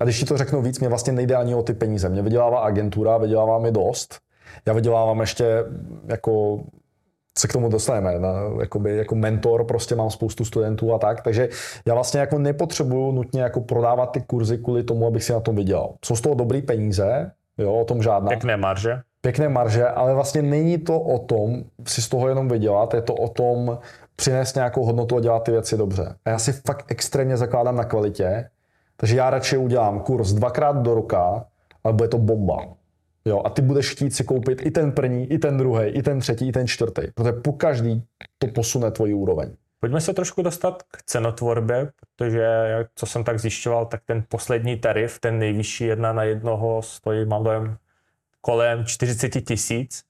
A když ti to řeknu víc, mě vlastně nejde ani o ty peníze. Mě vydělává agentura, vydělává mi dost. Já vydělávám ještě jako se k tomu dostaneme. Na, jakoby, jako mentor prostě mám spoustu studentů a tak, takže já vlastně jako nepotřebuju nutně jako prodávat ty kurzy kvůli tomu, abych si na tom vydělal. Jsou z toho dobrý peníze, jo, o tom žádná. Pěkné marže. Pěkné marže, ale vlastně není to o tom si z toho jenom vydělat, je to o tom přinést nějakou hodnotu a dělat ty věci dobře. A já si fakt extrémně zakládám na kvalitě, takže já radši udělám kurz dvakrát do roka, ale bude to bomba. Jo, a ty budeš chtít si koupit i ten první, i ten druhý, i ten třetí, i ten čtvrtý, protože po každý to posune tvoji úroveň. Pojďme se trošku dostat k cenotvorbě, protože co jsem tak zjišťoval, tak ten poslední tarif, ten nejvyšší jedna na jednoho stojí, dojem, kolem 40 tisíc.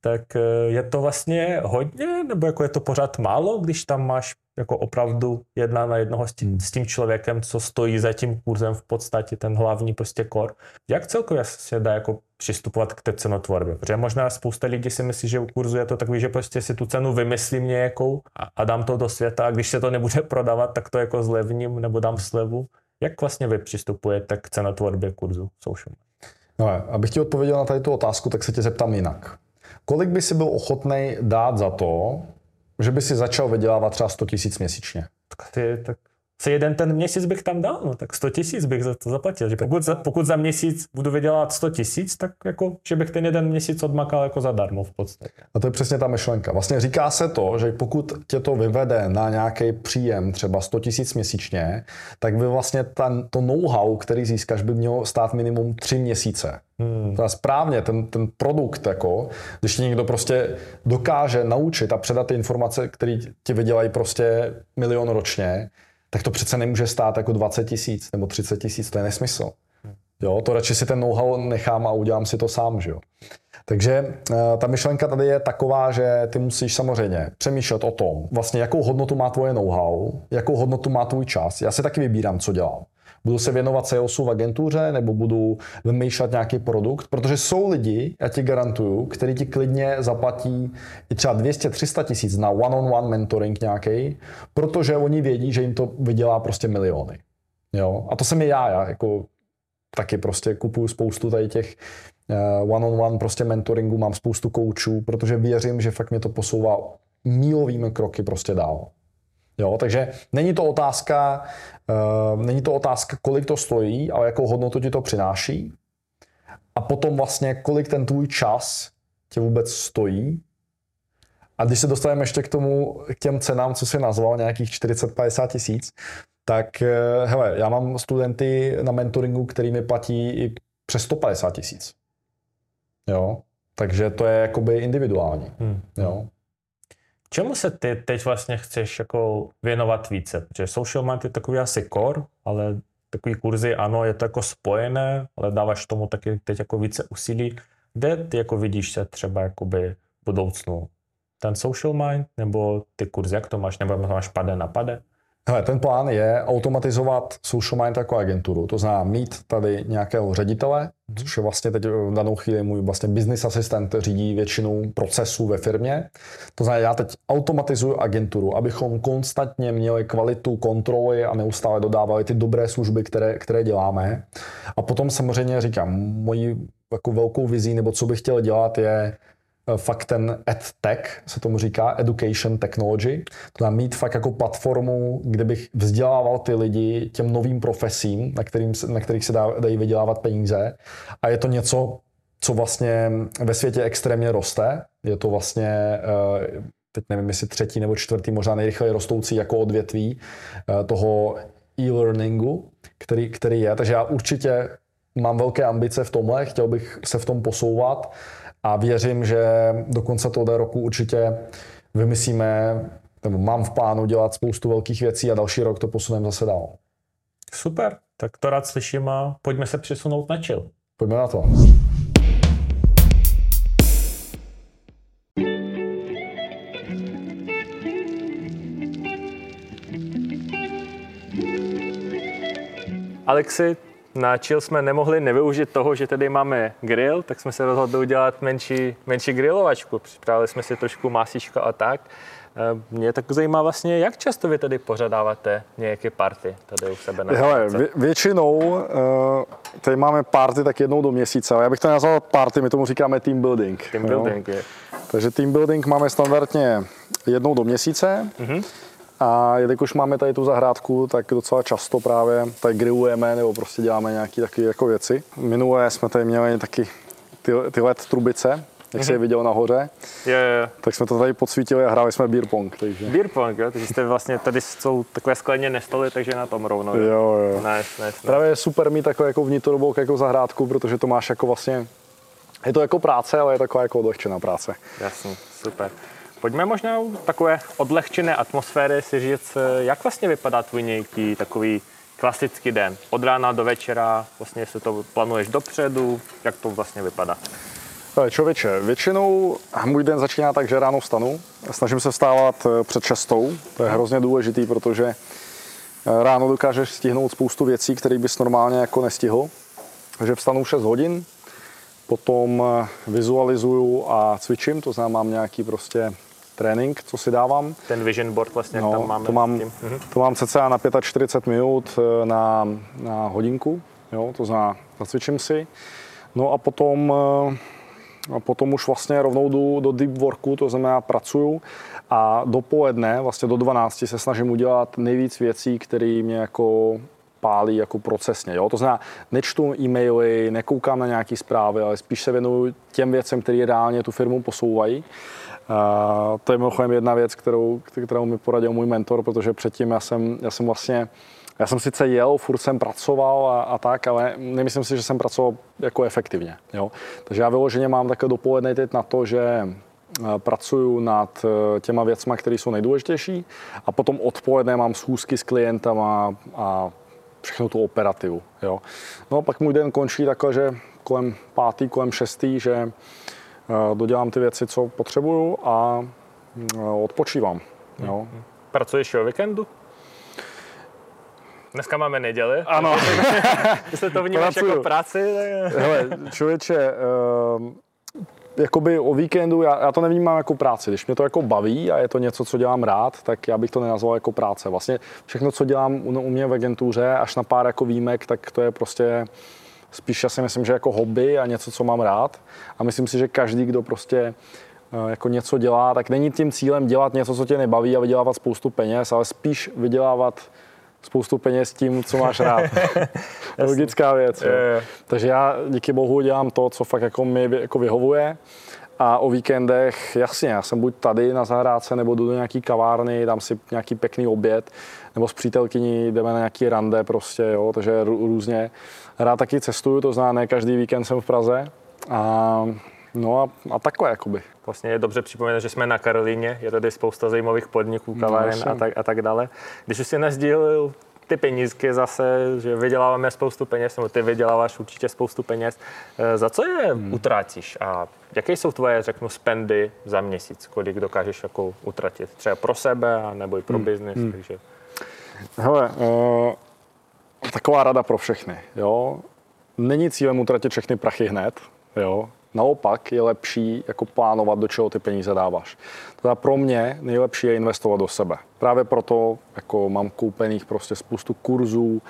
Tak eh, je to vlastně hodně, nebo jako je to pořád málo, když tam máš jako opravdu jedna na jednoho s tím, s tím člověkem, co stojí za tím kurzem v podstatě, ten hlavní prostě kor. Jak celkově se dá jako přistupovat k té cenotvorbě? Protože možná spousta lidí si myslí, že u kurzu je to takový, že prostě si tu cenu vymyslím nějakou a, a dám to do světa a když se to nebude (laughs) prodávat, tak to jako zlevním nebo dám slevu. Jak vlastně vy přistupujete k cenotvorbě kurzu social? No, abych ti odpověděl na tady tu otázku, tak se tě zeptám jinak. Kolik by si byl ochotný dát za to, že by si začal vydělávat třeba 100 tisíc měsíčně. Tak, ty, tak se jeden ten měsíc bych tam dal, no, tak 100 tisíc bych za to zaplatil. Že pokud, za, pokud za měsíc budu vydělávat 100 tisíc, tak jako, že bych ten jeden měsíc odmakal jako zadarmo v podstatě. A to je přesně ta myšlenka. Vlastně říká se to, že pokud tě to vyvede na nějaký příjem třeba 100 tisíc měsíčně, tak by vlastně ten, to know-how, který získáš, by mělo stát minimum 3 měsíce. Hmm. To je správně, ten, ten produkt, jako, když někdo prostě dokáže naučit a předat ty informace, které ti vydělají prostě milion ročně, tak to přece nemůže stát jako 20 tisíc nebo 30 tisíc, to je nesmysl. Jo, to radši si ten know-how nechám a udělám si to sám, že jo. Takže uh, ta myšlenka tady je taková, že ty musíš samozřejmě přemýšlet o tom, vlastně jakou hodnotu má tvoje know-how, jakou hodnotu má tvůj čas. Já si taky vybírám, co dělám. Budu se věnovat salesu v agentuře nebo budu vymýšlet nějaký produkt, protože jsou lidi, já ti garantuju, kteří ti klidně zaplatí i třeba 200-300 tisíc na one-on-one mentoring nějaký, protože oni vědí, že jim to vydělá prostě miliony. Jo? A to jsem i já, já jako taky prostě kupuju spoustu tady těch uh, one-on-one prostě mentoringu, mám spoustu koučů, protože věřím, že fakt mě to posouvá mílovými kroky prostě dál. Jo, takže není to otázka, uh, není to otázka, kolik to stojí, ale jakou hodnotu ti to přináší. A potom vlastně, kolik ten tvůj čas tě vůbec stojí. A když se dostaneme ještě k tomu, k těm cenám, co jsi nazval, nějakých 40-50 tisíc, tak eh, hele, já mám studenty na mentoringu, který mi platí i přes 150 tisíc. Jo, takže to je jakoby individuální. Hmm. Jo. Čemu se ty teď vlastně chceš jako věnovat více? Protože social mind je takový asi core, ale takový kurzy, ano, je to jako spojené, ale dáváš tomu taky teď jako více úsilí. Kde ty jako vidíš se třeba jakoby v budoucnu? Ten social mind nebo ty kurzy, jak to máš? Nebo máš pade na pade? Hele, ten plán je automatizovat Social Mind jako agenturu. To znamená mít tady nějakého ředitele, mhm. což je vlastně teď v danou chvíli můj vlastně business asistent, řídí většinu procesů ve firmě. To znamená, já teď automatizuju agenturu, abychom konstantně měli kvalitu kontroly a neustále dodávali ty dobré služby, které, které děláme. A potom samozřejmě říkám, mojí jako velkou vizí, nebo co bych chtěl dělat, je fakt ten EdTech, se tomu říká, Education Technology. To znamená mít fakt jako platformu, kde bych vzdělával ty lidi těm novým profesím, na, kterým, na kterých se dá, dají vydělávat peníze. A je to něco, co vlastně ve světě extrémně roste. Je to vlastně, eh, teď nevím, jestli třetí nebo čtvrtý, možná nejrychleji rostoucí jako odvětví eh, toho e-learningu, který, který je. Takže já určitě mám velké ambice v tomhle, chtěl bych se v tom posouvat a věřím, že do konce tohoto roku určitě vymyslíme, nebo mám v plánu dělat spoustu velkých věcí a další rok to posuneme zase dál. Super, tak to rád slyším a pojďme se přesunout na chill. Pojďme na to. Alexi, na chill jsme nemohli nevyužít toho, že tady máme grill, tak jsme se rozhodli udělat menší, menší grilovačku. Připravili jsme si trošku masíčka a tak. Eh, mě tak zajímá vlastně, jak často vy tady pořadáváte nějaké party tady u sebe na Hele, vě, většinou uh, tady máme party tak jednou do měsíce, ale já bych to nazval party, my tomu říkáme team building. Team building, je. Takže team building máme standardně jednou do měsíce. Mm-hmm. A jelikož máme tady tu zahrádku, tak docela často právě tady grillujeme nebo prostě děláme nějaké takové jako věci. Minule jsme tady měli taky ty, ty LED trubice, jak jsi je mhm. viděl nahoře. Je, je. Tak jsme to tady podsvítili a hráli jsme beer pong. Takže. Beer pong, jo? Takže jste vlastně, tady jsou takové skleněné stoly, takže na tom rovnou. Jo, jo. Nice, nice, nice. Právě je super mít takové jako vnitrobok jako zahrádku, protože to máš jako vlastně, je to jako práce, ale je taková jako odlehčená práce. Jasně, super. Pojďme možná u takové odlehčené atmosféry si říct, jak vlastně vypadá tvůj nějaký takový klasický den. Od rána do večera, vlastně jestli to plánuješ dopředu, jak to vlastně vypadá? Člověče, většinou můj den začíná tak, že ráno vstanu. Snažím se vstávat eh, před šestou. To je hrozně důležitý, protože eh, ráno dokážeš stihnout spoustu věcí, které bys normálně jako nestihl. Takže vstanu 6 hodin, potom eh, vizualizuju a cvičím, to znamená, mám nějaký prostě trénink, co si dávám. Ten vision board vlastně, no, tam máme. To mám, tím. Mhm. to mám cca na 45 minut eh, na, na hodinku, jo, to znamená, zacvičím si. No a potom, eh, a potom už vlastně rovnou jdu do deep worku, to znamená pracuju a dopoledne, vlastně do 12 se snažím udělat nejvíc věcí, které mě jako pálí jako procesně. Jo? To znamená, nečtu e-maily, nekoukám na nějaké zprávy, ale spíš se věnuju těm věcem, které reálně tu firmu posouvají. Uh, to je mimochodem jedna věc, kterou, kterou mi poradil můj mentor, protože předtím já jsem, já jsem vlastně já jsem sice jel, furt jsem pracoval a, a tak, ale nemyslím si, že jsem pracoval jako efektivně. Jo? Takže já vyloženě mám také dopoledne teď na to, že pracuju nad e, těma věcma, které jsou nejdůležitější a potom odpoledne mám schůzky s klientama a všechno tu operativu. Jo. No a pak můj den končí takhle, že kolem pátý, kolem šestý, že Eh, dodělám ty věci, co potřebuju a eh, odpočívám. Jo. Pracuješ o víkendu? Dneska máme neděli. Ano. (laughs) Jestli to vnímáš Pracuju. jako práci? Tak... Hele, člověče, uh, jakoby o víkendu, já, já to nevnímám jako práci. Když mě to jako baví a je to něco, co dělám rád, tak já bych to nenazval jako práce. Vlastně všechno, co dělám u, u mě v agentuře, až na pár jako výjimek, tak to je prostě spíš já si myslím, že jako hobby a něco, co mám rád. A myslím si, že každý, kdo prostě eh, jako něco dělá, tak není tím cílem dělat něco, co tě nebaví a vydělávat spoustu peněz, ale spíš vydělávat spoustu peněz tím, co máš rád. (laughs) Logická věc. Jo, jo. Takže já díky bohu dělám to, co fakt jako mi jako vyhovuje. A o víkendech, jasně, já jsem buď tady na zahrádce, nebo jdu do nějaký kavárny, dám si nějaký pěkný oběd, nebo s přítelkyní jdeme na nějaký rande prostě, jo, takže rů- různě. Rád taky cestuju, to znamená, ne každý víkend jsem v Praze. A, no a, a takhle, jakoby. Vlastně je dobře připomenout, že jsme na Karolíně, je tady spousta zajímavých podniků, kaváren jasně. a, tak, a tak dále. Když už si nezdílil ty penízky zase, že vyděláváme spoustu peněz, nebo ty vyděláváš určitě spoustu peněz. Eh, Za co je hmm. utratíš a jaké jsou tvoje, řeknu, spendy za měsíc? Kolik dokážeš jako utratit? Třeba pro sebe, a nebo i pro hmm. biznis, hmm. takže... Hele, uh, taková rada pro všechny, jo. Není cílem utratit všechny prachy hned, jo. Naopak je lepší jako plánovat, do čeho ty peníze dáváš. Teda pro mě nejlepší je investovat do sebe. Právě proto jako mám koupených prostě spoustu kurzů,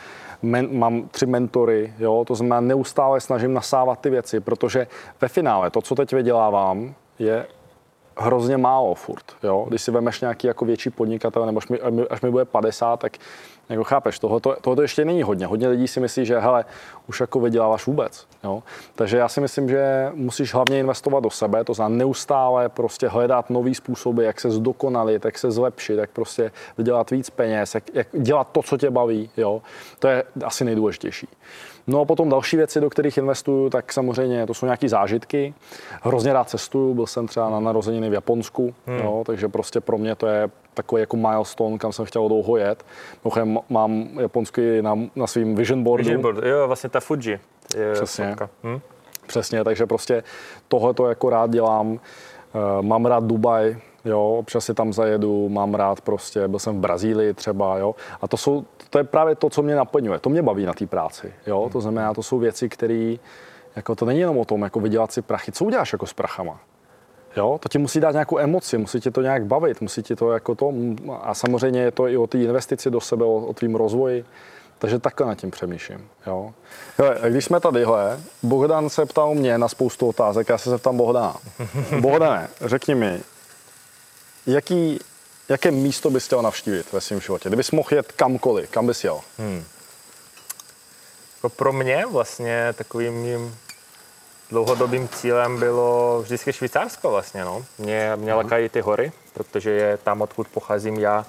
men, mám tři mentory, jo, to znamená neustále snažím nasávat ty věci, protože ve finále to, co teď vydělávám, je hrozně málo furt. Jo? Když si vemeš nějaký jako větší podnikatel, nebo až mi, až mi- bude 50, tak jako chápeš, tohoto, tohoto ještě není hodně. Hodně lidí si myslí, že hele, už jako vyděláváš vůbec. Jo? Takže já si myslím, že musíš hlavně investovat do sebe, to znamená neustále prostě hledat nový způsoby, jak se zdokonalit, jak se zlepšit, jak prostě vydělat víc peněz, jak, jak dělat to, co tě baví. Jo? To je asi nejdůležitější. No a potom další věci, do kterých investuju, tak samozřejmě to jsou nějaké zážitky. Hrozně rád cestuju, byl jsem třeba na narozeniny v Japonsku, hmm. jo, takže prostě pro mě to je takový jako milestone, kam jsem chtěl dlouho jet. Mimochodem mám japonsky na, na svým vision boardu. Vision board, jo, vlastně ta Fuji. Je Přesně. fotka. Hm? Přesně, takže prostě tohle to jako rád dělám. Eh, Mám rád Dubaj, jo, občas si tam zajedu, mám rád prostě, byl jsem v Brazílii třeba, jo, a to jsou, to je právě to, co mě naplňuje, to mě baví na té práci, jo, to znamená, to jsou věci, které, jako to není jenom o tom, jako vydělat si prachy, co uděláš jako s prachama, Jo, to ti musí dát nějakou emoci, musí tě to nějak bavit, musí ti to jako to, a samozřejmě je to i o té investici do sebe, o, o tvým rozvoji, takže takhle nad tím přemýšlím. Jo. Hele, když jsme tadyhle, Bohdan se ptal mě na spoustu otázek, já se zeptám Bohdana. Bohdane, řekni mi, jaký, jaké místo bys chtěl navštívit ve svém životě? Kdybys mohl jet kamkoliv, kam bys jel? Jako pro mě vlastně takovým mým dlouhodobým cílem bylo vždycky Švýcarsko vlastně, no. Mě, mě lakají ty hory, protože je tam, odkud pocházím já,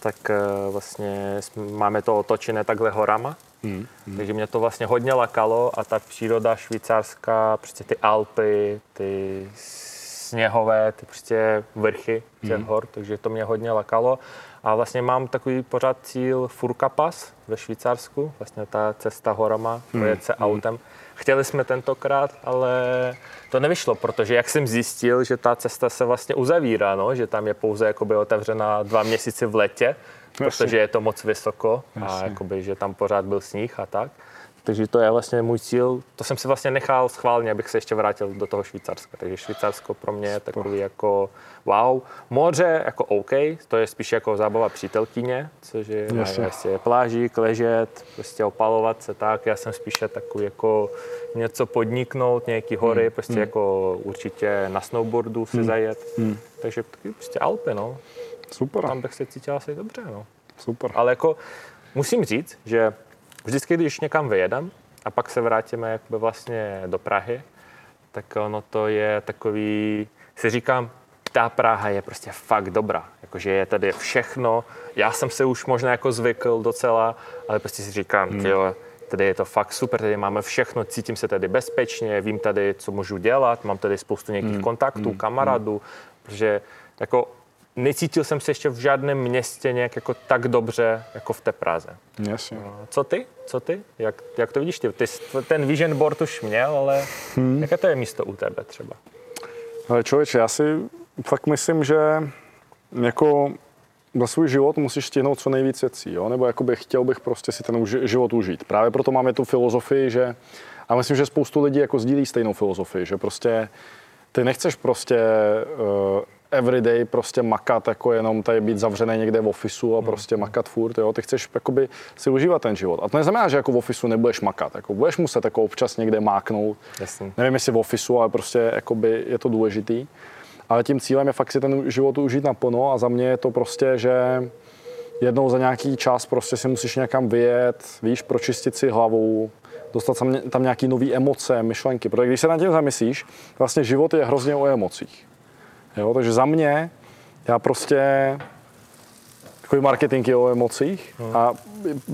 tak eh, vlastně máme to otočené takhle horama. Hmm. Takže mě to vlastně hodně lakalo a ta příroda švýcarská, prostě ty Alpy, ty sněhové, ty prostě vrchy těch hor, takže to mě hodně lakalo. A vlastně mám takový pořád cíl Furka Pass ve Švýcarsku, vlastně ta cesta horama, projet se autem. Chtěli jsme tentokrát, ale to nevyšlo, protože jak jsem zjistil, že ta cesta se vlastně uzavírá, no, že tam je pouze jakoby otevřena dva měsíce v letě, protože je to moc vysoko a Jasně. jakoby, že tam pořád byl sníh a tak. Takže to je vlastně můj cíl. To jsem si vlastně nechal schválně, abych se ještě vrátil do toho Švýcarska. Takže Švýcarsko pro mě je takový jako wow. Moře jako OK, to je spíš jako zábava přítelkyně, což je Jasně. vlastně plážík, ležet, prostě opalovat se tak. Já jsem spíše takový jako něco podniknout, nějaký hory, Hmm. prostě jako určitě na snowboardu si zajet. Hmm. Takže taky prostě Alpy, no. Super, Tam bych se cítil asi dobře, no. super. Ale jako musím říct, že vždycky, když někam vyjedem a pak se vrátíme jakoby vlastně do Prahy, tak ono to je takový, si říkám, ta Praha je prostě fakt dobrá. Jakože je tady všechno. Já jsem se už možná jako zvykl docela, ale prostě si říkám, hmm. jo, tady je to fakt super, tady máme všechno, cítím se tady bezpečně, vím tady, co můžu dělat, mám tady spoustu nějakých hmm. kontaktů, kamarádů, protože jako necítil jsem se ještě v žádném městě nějak jako tak dobře, jako v té Praze. Jasně. Co ty? Co ty? Jak, jak to vidíš ty? Ty jsi ten vision board už měl, ale hmm. jaké to je místo u tebe třeba? Ale člověče, já si fakt myslím, že jako za svůj život musíš stihnout co nejvíc věcí, jo? nebo jakoby chtěl bych prostě si ten život užít. Právě proto máme tu filozofii, že a myslím, že spoustu lidí jako sdílí stejnou filozofii, že prostě ty nechceš prostě uh, everyday prostě makat, jako jenom tady být zavřený někde v ofisu a prostě makat furt, jo? ty chceš jakoby si užívat ten život. A to neznamená, že jako v ofisu nebudeš makat, jako budeš muset jako občas někde máknout, Jasně. nevím jestli v ofisu, ale prostě jakoby je to důležitý. ale tím cílem je fakt si ten život užít naplno a za mě je to prostě, že jednou za nějaký čas prostě si musíš někam vyjet, víš, pročistit si hlavu, dostat tam, tam nějaký nové emoce, myšlenky. Protože když se na tím zamyslíš, vlastně život je hrozně o emocích. Jo, takže za mě, já prostě takový marketing je o emocích a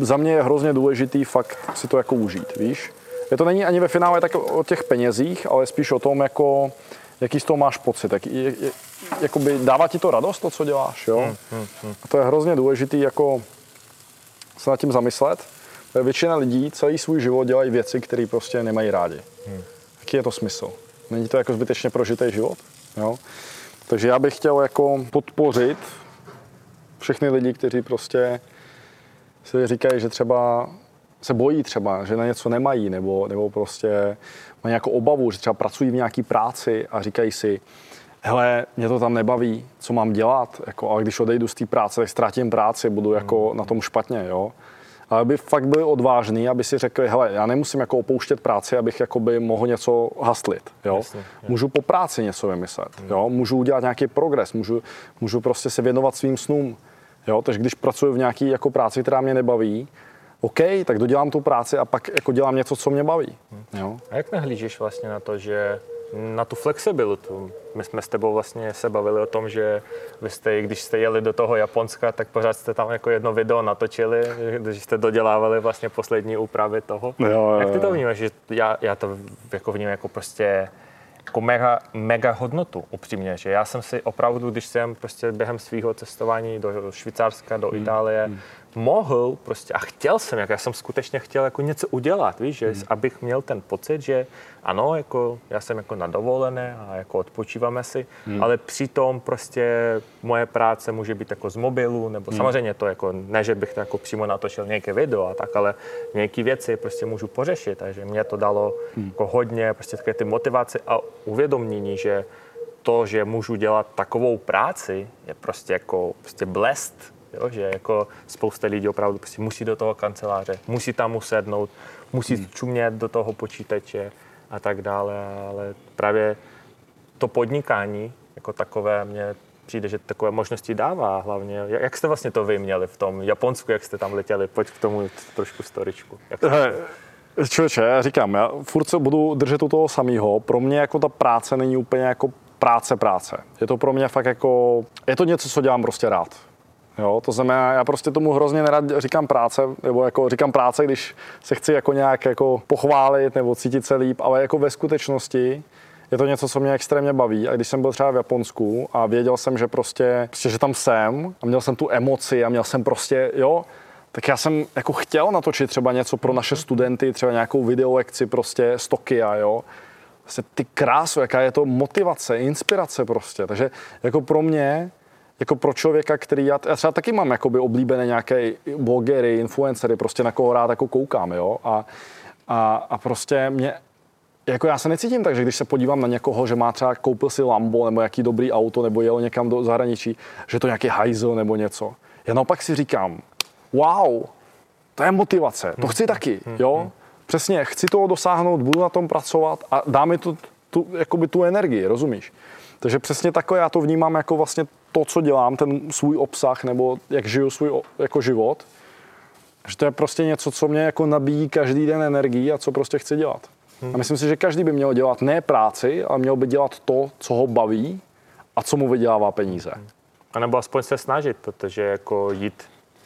za mě je hrozně důležitý fakt si to jako užít, víš. Je to není ani ve finále tak o těch penězích, ale spíš o tom, jako, jaký z toho máš pocit. Jak, je, jakoby dává ti to radost, to, co děláš, jo. A to je hrozně důležitý, jako se nad tím zamyslet. Většina lidí celý svůj život dělají věci, které prostě nemají rádi. Jaký je to smysl? Není to jako zbytečně prožitý život? Jo? Takže já bych chtěl jako podpořit všechny lidi, kteří prostě si říkají, že třeba se bojí třeba, že na něco nemají, nebo, nebo prostě mají nějakou obavu, že třeba pracují v nějaké práci a říkají si, hele, mě to tam nebaví, co mám dělat, jako, ale když odejdu z té práce, tak ztratím práci, budu jako na tom špatně, jo. Aby fakt byli odvážní, aby si řekli, hele, já nemusím jako opouštět práci, abych jakoby mohl něco haslit, jo. Jasně. Můžu po práci něco vymyslet, jo. Můžu udělat nějaký progres, můžu, můžu prostě se věnovat svým snům, jo. Takže když pracuji v nějaké jako práci, která mě nebaví, OK, tak dodělám tu práci a pak jako dělám něco, co mě baví, jo. A jak nahlížíš vlastně na to, že na tu flexibilitu. My jsme s tebou vlastně se bavili o tom, že vy jste, když jste jeli do toho Japonska, tak pořád jste tam jako jedno video natočili, když jste dodělávali vlastně poslední úpravy toho. Jo, jo, Jak ty to jo. vnímáš? Že já, já to jako vnímám jako prostě jako mega, mega hodnotu, upřímně, že já jsem si opravdu, když jsem prostě během svého cestování do Švýcarska, do Itálie, mohl prostě a chtěl jsem, jak já jsem skutečně chtěl jako něco udělat, víš, že abych měl ten pocit, že ano, jako já jsem jako na dovolené a jako odpočíváme si, ale přitom prostě moje práce může být jako z mobilu, nebo samozřejmě to jako, ne, že bych to jako přímo natočil nějaké video a tak, ale nějaké věci prostě můžu pořešit, takže mě to dalo jako hodně prostě takové ty motivace a uvědomění, že to, že můžu dělat takovou práci, je prostě jako prostě blest, jo? že jako spousta lidí opravdu prostě musí do toho kanceláře, musí tam usednout, musí hmm. čumět do toho počítače a tak dále, ale právě to podnikání jako takové mě přijde, že takové možnosti dává hlavně. Jak jste vlastně to vy měli v tom Japonsku, jak jste tam letěli? Pojď k tomu trošku storičku. Jak jste Člověče, já říkám, já furt se budu držet u toho samého. Pro mě jako ta práce není úplně jako práce práce. Je to pro mě fakt jako, je to něco, co dělám prostě rád. Jo, to znamená, já prostě tomu hrozně nerad říkám práce, nebo jako říkám práce, když se chci jako nějak jako pochválit nebo cítit se líp, ale jako ve skutečnosti je to něco, co mě extrémně baví. A když jsem byl třeba v Japonsku a věděl jsem, že prostě, prostě že tam jsem a měl jsem tu emoci a měl jsem prostě, jo, tak já jsem jako chtěl natočit třeba něco pro naše studenty, třeba nějakou videolekci prostě z Tokia, jo. Vlastně ty krásu, jaká je to motivace, inspirace prostě. Takže jako pro mě, jako pro člověka, který já, já třeba taky mám jakoby oblíbené nějaké blogery, influencery, prostě na koho rád jako koukám, jo. A, a, a prostě mě, jako já se necítím tak, že když se podívám na někoho, že má třeba koupil si Lambo nebo jaký dobrý auto nebo jel někam do zahraničí, že to nějaký hajzl nebo něco. Já naopak si říkám, wow, to je motivace, to chci taky, jo. Přesně, chci toho dosáhnout, budu na tom pracovat a dá mi to tu, jakoby tu energii, rozumíš? Takže přesně takhle já to vnímám jako vlastně to, co dělám, ten svůj obsah nebo jak žiju svůj jako život, že to je prostě něco, co mě jako nabíjí každý den energii a co prostě chci dělat. A myslím si, že každý by měl dělat ne práci, ale měl by dělat to, co ho baví a co mu vydělává peníze. A nebo aspoň se snažit, protože jako jít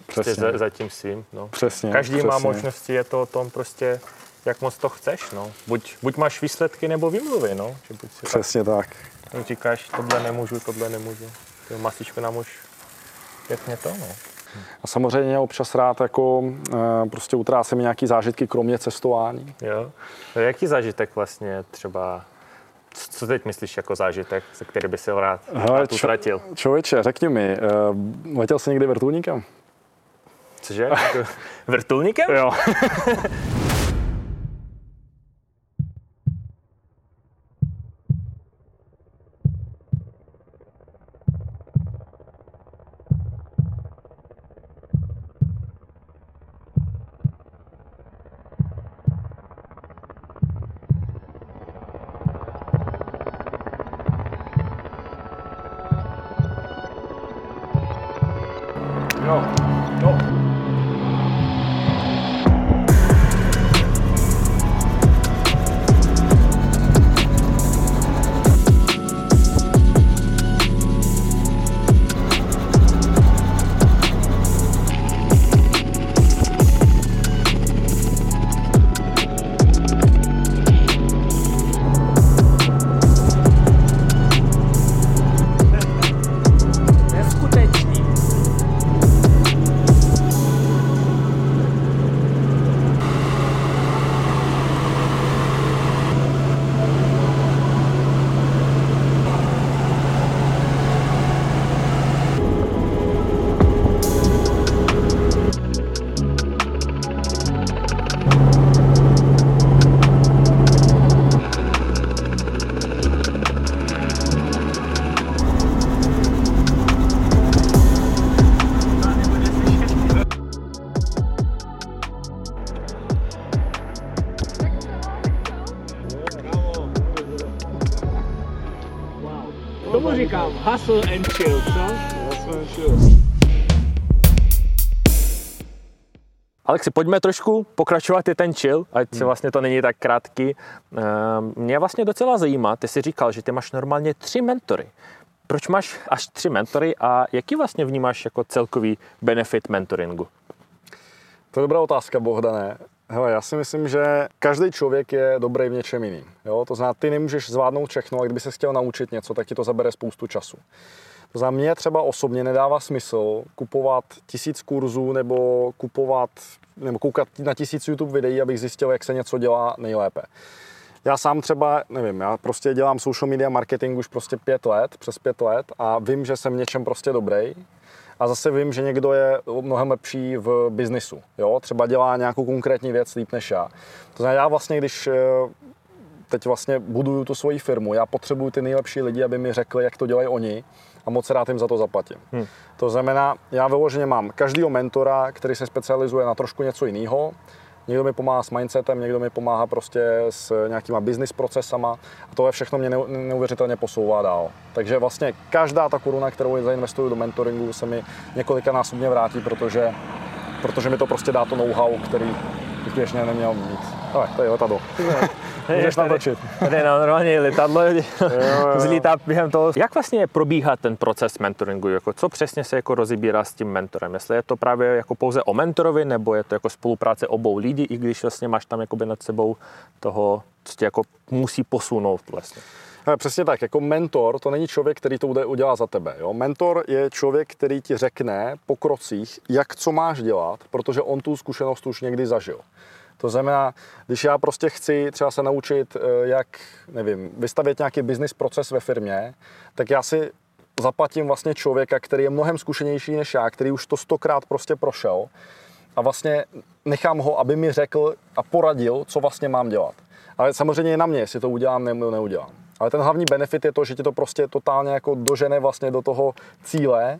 prostě Přesně. za, za tím svým. No. Přesně, Každý má přesně. možnosti, je to o tom prostě, jak moc to chceš. No. Buď, buď máš výsledky, nebo výmluvy. No. Že buď si Přesně tak. tak říkáš, tohle nemůžu, tohle nemůžu. Ty masíčko nám už pěkně to. No. A samozřejmě občas rád jako eh, prostě utrácím nějaký zážitky, kromě cestování. Jo. No, Jaký zážitek vlastně třeba, co teď myslíš jako zážitek, se který by si rád, rád čo- utratil? Člověče, řekni mi, eh, letěl jsi někdy vrtulníkem? Cože? Jako (laughs) Vrtulníkem? Jo. (laughs) Hustle and chill, co? Alexi, pojďme trošku pokračovat i ten chill, ať se vlastně to není tak krátký. Eh, Mě vlastně docela zajímá, ty jsi říkal, že ty máš normálně tři mentory. Proč máš až tři mentory a jaký vlastně vnímáš jako celkový benefit mentoringu? To je dobrá otázka, Bohdané. Hele, já si myslím, že každý člověk je dobrý v něčem jiným. Jo? To znamená, ty nemůžeš zvládnout všechno, a kdyby se chtěl naučit něco, tak ti to zabere spoustu času. To znamená, mě třeba osobně nedává smysl kupovat tisíc kurzů nebo kupovat, nebo koukat na tisíc YouTube videí, abych zjistil, jak se něco dělá nejlépe. Já sám třeba, nevím, já prostě dělám social media marketing už prostě pět let, přes pět let a vím, že jsem něčem prostě dobrý. A zase vím, že někdo je mnohem lepší v biznisu. Jo? Třeba dělá nějakou konkrétní věc líp než já. To znamená, já vlastně, když eh, teď vlastně buduju tu svoji firmu, já potřebuju ty nejlepší lidi, aby mi řekli, jak to dělají oni a moc rád jim za to zaplatím. Hmm. To znamená, já vyloženě mám každého mentora, který se specializuje na trošku něco jiného. Někdo mi pomáhá s mindsetem, někdo mi pomáhá prostě s nějakýma business procesama a tohle všechno mě neu- neuvěřitelně posouvá dál. Takže vlastně každá ta koruna, kterou zainvestuju do mentoringu, se mi několika násobně vrátí, protože, protože mi to prostě dá to know-how, který bych běžně neměl mít. Ale to je letadlo. (laughs) Můžeš natočit. Tady na normálně letadlo (laughs) zlítá během toho. Jak vlastně probíhá ten proces mentoringu? Jako co přesně se jako rozebírá s tím mentorem? Jestli je to právě jako pouze o mentorovi, nebo je to jako spolupráce obou lidí, i když vlastně máš tam jakoby nad sebou toho, co tě jako musí posunout vlastně. Hele, přesně tak, jako mentor to není člověk, který to bude- udělá za tebe. Jo? Mentor je člověk, který ti řekne po krocích, jak co máš dělat, protože on tu zkušenost už někdy zažil. To znamená, když já prostě chci třeba se naučit, eh, jak, nevím, vystavět nějaký business proces ve firmě, tak já si zaplatím vlastně člověka, který je mnohem zkušenější než já, který už to stokrát prostě prošel a vlastně nechám ho, aby mi řekl a poradil, co vlastně mám dělat. Ale samozřejmě je na mě, jestli to udělám nebo neudělám. Ale ten hlavní benefit je to, že ti to prostě totálně jako dožene vlastně do toho cíle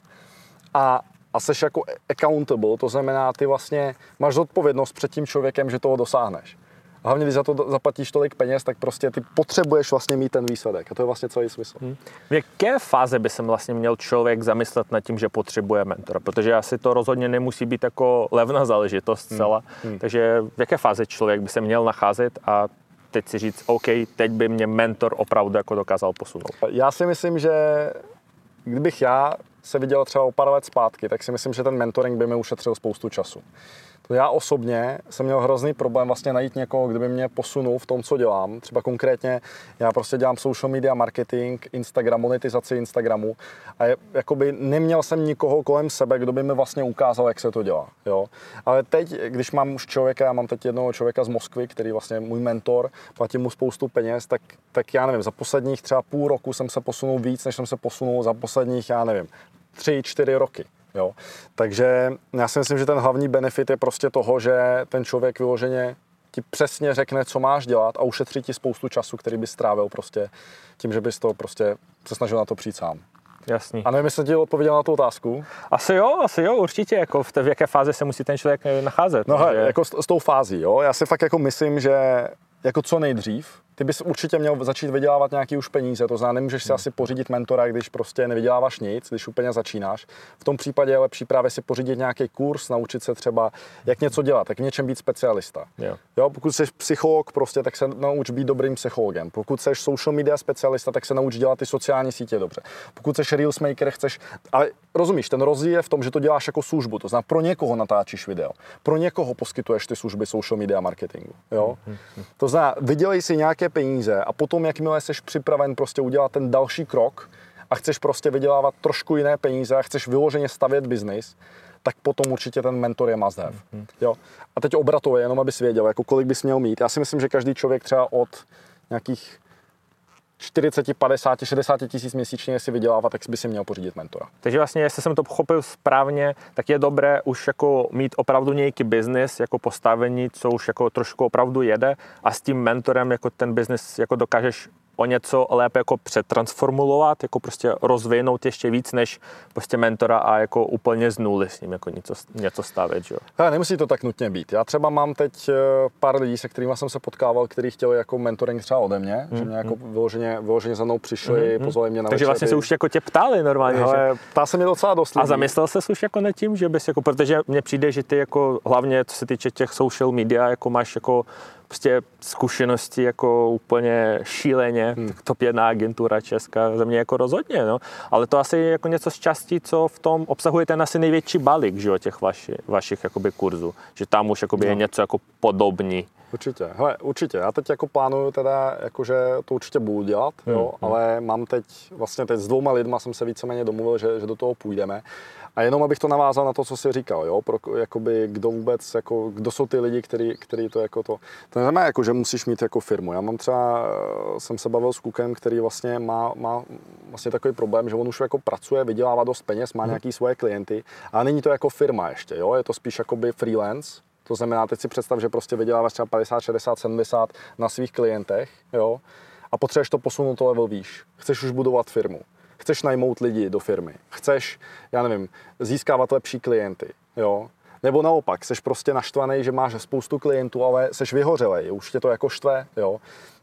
a, a seš jako accountable, to znamená, ty vlastně máš zodpovědnost před tím člověkem, že toho dosáhneš. A hlavně, když za to zaplatíš tolik peněz, tak prostě ty potřebuješ vlastně mít ten výsledek. A to je vlastně celý smysl. Hmm. V jaké fáze by se vlastně měl člověk zamyslet nad tím, že potřebuje mentora? Protože asi to rozhodně nemusí být jako levná záležitost celá. Hmm. Takže v jaké fázi člověk by se měl nacházet a teď si říct, OK, teď by mě mentor opravdu jako dokázal posunout. Já si myslím, že kdybych já se viděl třeba o pár let zpátky, tak si myslím, že ten mentoring by mi ušetřil spoustu času. Já osobně jsem měl hrozný problém vlastně najít někoho, kdo by mě posunul v tom, co dělám. Třeba konkrétně já prostě dělám social media marketing, Instagram, monetizaci Instagramu a je, jakoby neměl jsem nikoho kolem sebe, kdo by mi vlastně ukázal, jak se to dělá. Jo? Ale teď, když mám už člověka, já mám teď jednoho člověka z Moskvy, který vlastně můj mentor, platím mu spoustu peněz, tak, tak já nevím, za posledních třeba půl roku jsem se posunul víc, než jsem se posunul za posledních, já nevím, tři, čtyři roky. Jo. Takže já si myslím, že ten hlavní benefit je prostě toho, že ten člověk vyloženě ti přesně řekne, co máš dělat a ušetří ti spoustu času, který bys strávil prostě tím, že bys to prostě se snažil na to přijít sám. Jasný. A nevím, jestli ti odpověděl na tu otázku. Asi jo, asi jo, určitě. Jako v, té, v jaké fázi se musí ten člověk nacházet. No Takže- jako s, s tou fází, jo. Já si fakt jako myslím, že jako co nejdřív, ty bys určitě měl začít vydělávat nějaký už peníze, to znamená, nemůžeš si asi pořídit mentora, když prostě nevyděláváš nic, když úplně začínáš. V tom případě je lepší právě si pořídit nějaký kurz, naučit se třeba, jak něco dělat, jak v něčem být specialista. Jo. Jo, pokud jsi psycholog, prostě, tak se nauč být dobrým psychologem. Pokud jsi social media specialista, tak se nauč dělat ty sociální sítě dobře. Pokud jsi reels maker, chceš, ale rozumíš, ten rozdíl je v tom, že to děláš jako službu, to znamená, pro někoho natáčíš video, pro někoho poskytuješ ty služby social media marketingu. Jo? To znamená, vydělej si nějaké peníze a potom, jakmile jsi připraven prostě udělat ten další krok a chceš prostě vydělávat trošku jiné peníze a chceš vyloženě stavět biznis, tak potom určitě ten mentor je must have. Jo? A teď obratově, jenom abys věděl, jako kolik bys měl mít. Já si myslím, že každý člověk třeba od nějakých 40, 50, 60 tisíc měsíčně si vydělávat, tak by si měl pořídit mentora. Takže vlastně, jestli jsem to pochopil správně, tak je dobré už jako mít opravdu nějaký biznis jako postavení, co už jako trošku opravdu jede a s tím mentorem jako ten biznis jako dokážeš o něco lépe jako přetransformulovat, jako prostě rozvinout ještě víc než prostě mentora a jako úplně z nuly s ním jako něco, něco stavět, že jo. Hele, nemusí to tak nutně být. Já třeba mám teď eh, pár lidí, se kterými jsem se potkával, kteří chtěli jako mentoring třeba ode mě, že mě jako vyloženě, vyloženě za mnou přišli, pozvali mě na Takže vlastně se už jako tě ptali normálně, že? Hele, ptá se mě docela dost A zamyslel se už jako nad tím, že bys jako, protože mně přijde, že ty jako hlavně co se týče těch social media, jako máš jako prostě zkušenosti jako úplně šíleně, hmm. top jedna agentura česká, za mě jako rozhodně, no. Ale to asi je jako něco z částí, co v tom obsahuje ten asi největší balík, že jo, těch vaši, vašich jakoby kurzů. Že tam už jakoby no. je něco jako podobný. Určitě, hele, určitě. Já teď jako plánuju teda, jakože to určitě budu dělat, jo, ale mám teď, vlastně teď s dvouma lidma jsem se víceméně domluvil, že, že do toho půjdeme. A jenom abych to navázal na to, co jsi říkal, jo, pro, jakoby, kdo vůbec, jako, kdo jsou ty lidi, který, který to jako to, to neznamená, jako, že musíš mít jako firmu. Já mám třeba, eh, jsem se bavil s klukem, který vlastně má, má vlastně takový problém, že on už jako pracuje, vydělává dost peněz, má nějaký svoje klienty, ale není to jako firma ještě, jo, je to spíš jakoby freelance, to znamená, teď si představ, že prostě vyděláváš třeba 50, 60, 70 na svých klientech, jo, a potřebuješ to posunout to level výš. Chceš už budovat firmu. Chceš najmout lidi do firmy. Chceš, já nevím, získávat lepší klienty, jo. Nebo naopak, jsi prostě naštvaný, že máš spoustu klientů, ale jsi vyhořelej, už tě to jako štve, jo.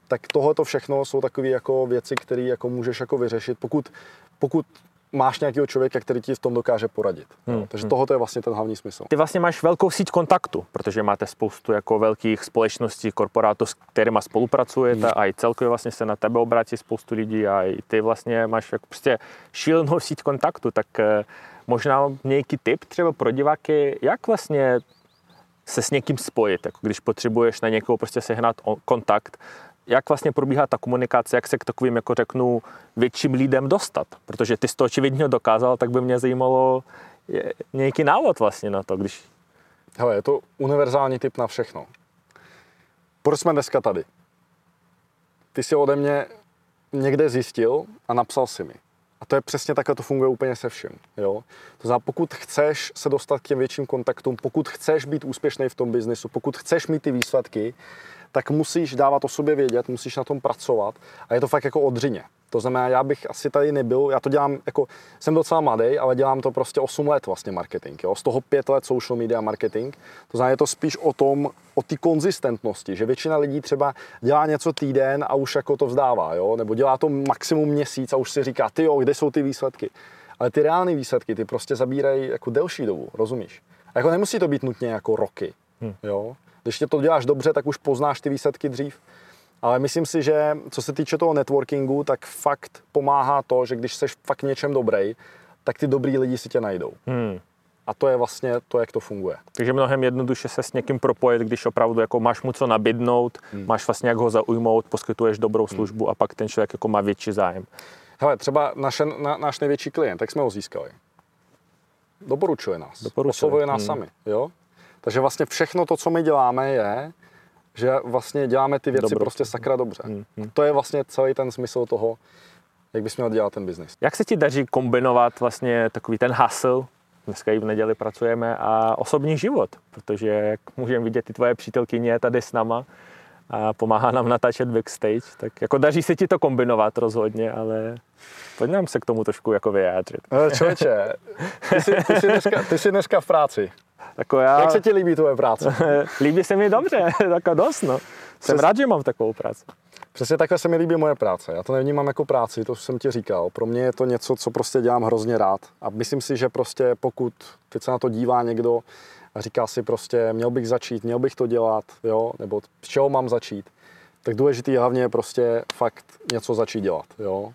Tak tohle to všechno jsou takové jako věci, které jako můžeš jako vyřešit, pokud, pokud máš nějakého člověka, který ti v tom dokáže poradit. Jo. Takže tohle je vlastně ten hlavní smysl. Ty vlastně máš velkou síť kontaktu, protože máte spoustu jako velkých společností, korporátů, s kterými spolupracujete a i celkově vlastně se na tebe obrátí spoustu lidí a i ty vlastně máš jako prostě šílenou síť kontaktu, tak eh, možná nějaký tip třeba pro diváky, jak vlastně se s někým spojit, jako když potřebuješ na někoho prostě sehnat kontakt, jak vlastně probíhá ta komunikace, jak se k takovým, jako řeknu, větším lidem dostat. Protože ty jsi to očividně dokázal, tak by mě zajímalo nějaký návod vlastně na to, když... Hele, je to univerzální typ na všechno. Proč jsme dneska tady? Ty si ode mě někde zjistil a napsal si mi. A to je přesně takhle, to funguje úplně se vším. Jo? To znamená, pokud chceš se dostat k těm větším kontaktům, pokud chceš být úspěšný v tom biznisu, pokud chceš mít ty výsledky, tak musíš dávat o sobě vědět, musíš na tom pracovat a je to fakt jako odřině. To znamená, já bych asi tady nebyl, já to dělám, jako jsem docela mladý, ale dělám to prostě 8 let vlastně marketing, jo? z toho 5 let social media marketing. To znamená, je to spíš o tom, o té konzistentnosti, že většina lidí třeba dělá něco týden a už jako to vzdává, jo? nebo dělá to maximum měsíc a už si říká, ty jo, kde jsou ty výsledky. Ale ty reální výsledky, ty prostě zabírají jako delší dobu, rozumíš? A jako nemusí to být nutně jako roky, jo? Když tě to děláš dobře, tak už poznáš ty výsledky dřív. Ale myslím si, že co se týče toho networkingu, tak fakt pomáhá to, že když jsi fakt něčem dobrý, tak ty dobrý lidi si tě najdou. Hmm. A to je vlastně to, jak to funguje. Takže mnohem jednoduše se s někým propojit, když opravdu jako máš mu co nabídnout, hmm. máš vlastně jak ho zaujmout, poskytuješ dobrou službu a pak ten člověk jako má větší zájem. Hele, třeba naše, na, náš největší klient, jak jsme ho získali? Doporučuje nás. Doporučuje. Oslovuje nás Hmm. sami. Jo? Takže vlastně všechno to, co my děláme, je, že vlastně děláme ty věci Dobrou prostě sakra dobře. To je vlastně celý ten smysl toho, jak bys měl dělat ten biznis. Jak se ti daří kombinovat vlastně takový ten hustle, dneska i v neděli pracujeme, a osobní život? Protože jak můžeme vidět, ty tvoje přítelkyně je tady s náma a pomáhá nám natáčet backstage, tak jako daří se ti to kombinovat rozhodně, ale pojď nám se k tomu trošku jako vyjádřit. Člověče, ty jsi, ty, jsi dneska, ty jsi dneska v práci. Jako já, Jak se ti líbí tvoje práce? (laughs) líbí se mi dobře, tak (laughs) dost, no. Jsem Přes- rád, že mám takovou práci. Přesně takhle se mi líbí moje práce. Já to nevnímám jako práci, to jsem ti říkal. Pro mě je to něco, co prostě dělám hrozně rád. A myslím si, že prostě pokud teď se na to dívá někdo a říká si prostě, měl bych začít, měl bych to dělat, jo, nebo z čeho mám začít, tak důležitý hlavně je prostě fakt něco začít dělat, jo.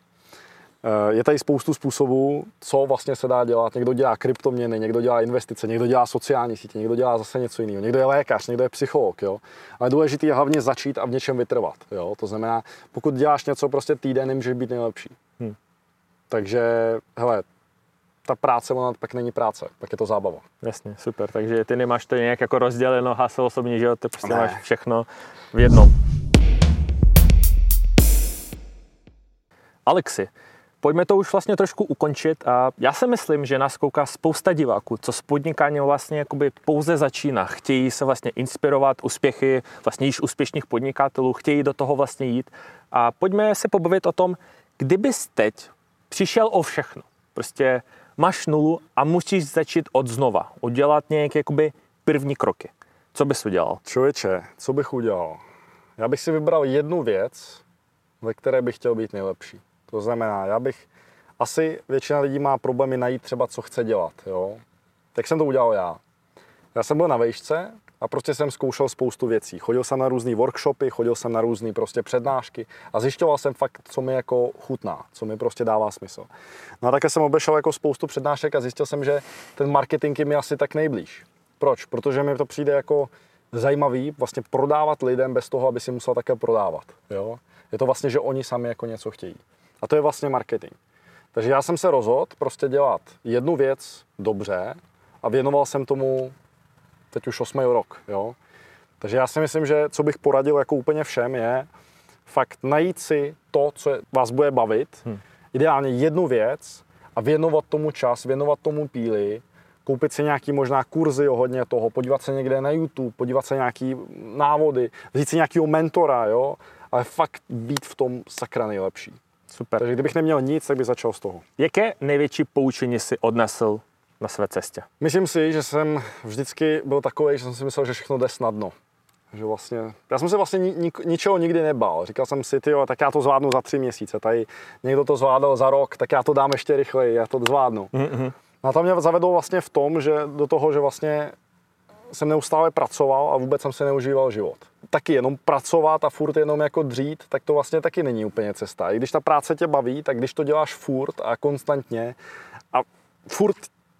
Eh, Je tady spoustu způsobů, co vlastně se dá dělat. Někdo dělá kryptoměny, někdo dělá investice, někdo dělá sociální sítě, někdo dělá zase něco jiného. Někdo je lékař, někdo je psycholog. Jo? Ale důležité je hlavně začít a v něčem vytrvat. Jo? To znamená, pokud děláš něco prostě týden, nemůžeš být nejlepší. Hmm. Takže, hele, ta práce, ona pak není práce, pak je to zábava. Jasně, super. Takže ty nemáš to nějak jako rozděleno, hasel osobní život, ty prostě Ne. máš všechno v jednom. Alexi, pojďme to už vlastně trošku ukončit a já si myslím, že nás kouká spousta diváků, co s podnikáním vlastně jakoby pouze začíná. Chtějí se vlastně inspirovat úspěchy vlastně již úspěšných podnikatelů, chtějí do toho vlastně jít a pojďme se pobavit o tom, kdybys teď přišel o všechno, prostě máš nulu a musíš začít od znova, udělat nějaké jakoby první kroky. Co bys udělal? Člověče, co bych udělal? Já bych si vybral jednu věc, ve které bych chtěl být nejlepší. To znamená, já bych, asi většina lidí má problémy najít třeba, co chce dělat, jo. Tak jsem to udělal já. Já jsem byl na vejšce a prostě jsem zkoušel spoustu věcí. Chodil jsem na různé workshopy, chodil jsem na různé prostě přednášky a zjišťoval jsem fakt, co mi jako chutná, co mi prostě dává smysl. No a také jsem obešel jako spoustu přednášek a zjistil jsem, že ten marketing je mi asi tak nejblíž. Proč? Protože mi to přijde jako zajímavý vlastně prodávat lidem bez toho, aby si musel také prodávat. Jo? Je to vlastně, že oni sami jako něco chtějí. A to je vlastně marketing. Takže já jsem se rozhodl prostě dělat jednu věc dobře a věnoval jsem tomu teď už osmý rok. Jo? Takže já si myslím, že co bych poradil jako úplně všem je fakt najít si to, co je- vás bude bavit, hmm. ideálně jednu věc a věnovat tomu čas, věnovat tomu píli, koupit si nějaký možná kurzy ohledně toho, podívat se někde na YouTube, podívat se nějaký návody, vzít si nějakého mentora, jo, ale fakt být v tom sakra nejlepší. Super. Takže kdybych neměl nic, tak bych začal z toho. Jaké největší poučení si odnesl na své cestě? Myslím si, že jsem vždycky byl takový, že jsem si myslel, že všechno jde snadno. Že vlastně, já jsem se vlastně ni, ni, ničeho nikdy nebál. Říkal jsem si, ty tak já to zvládnu za tři měsíce. Tady někdo to zvládal za rok, tak já to dám ještě rychleji, já to zvládnu. Mm-hmm. A to mě zavedlo vlastně v tom, že do toho, že vlastně jsem neustále pracoval a vůbec jsem si neužíval život. Taky jenom pracovat a furt jenom jako dřít, tak to vlastně taky není úplně cesta. I když ta práce tě baví, tak když to děláš furt a konstantně a furt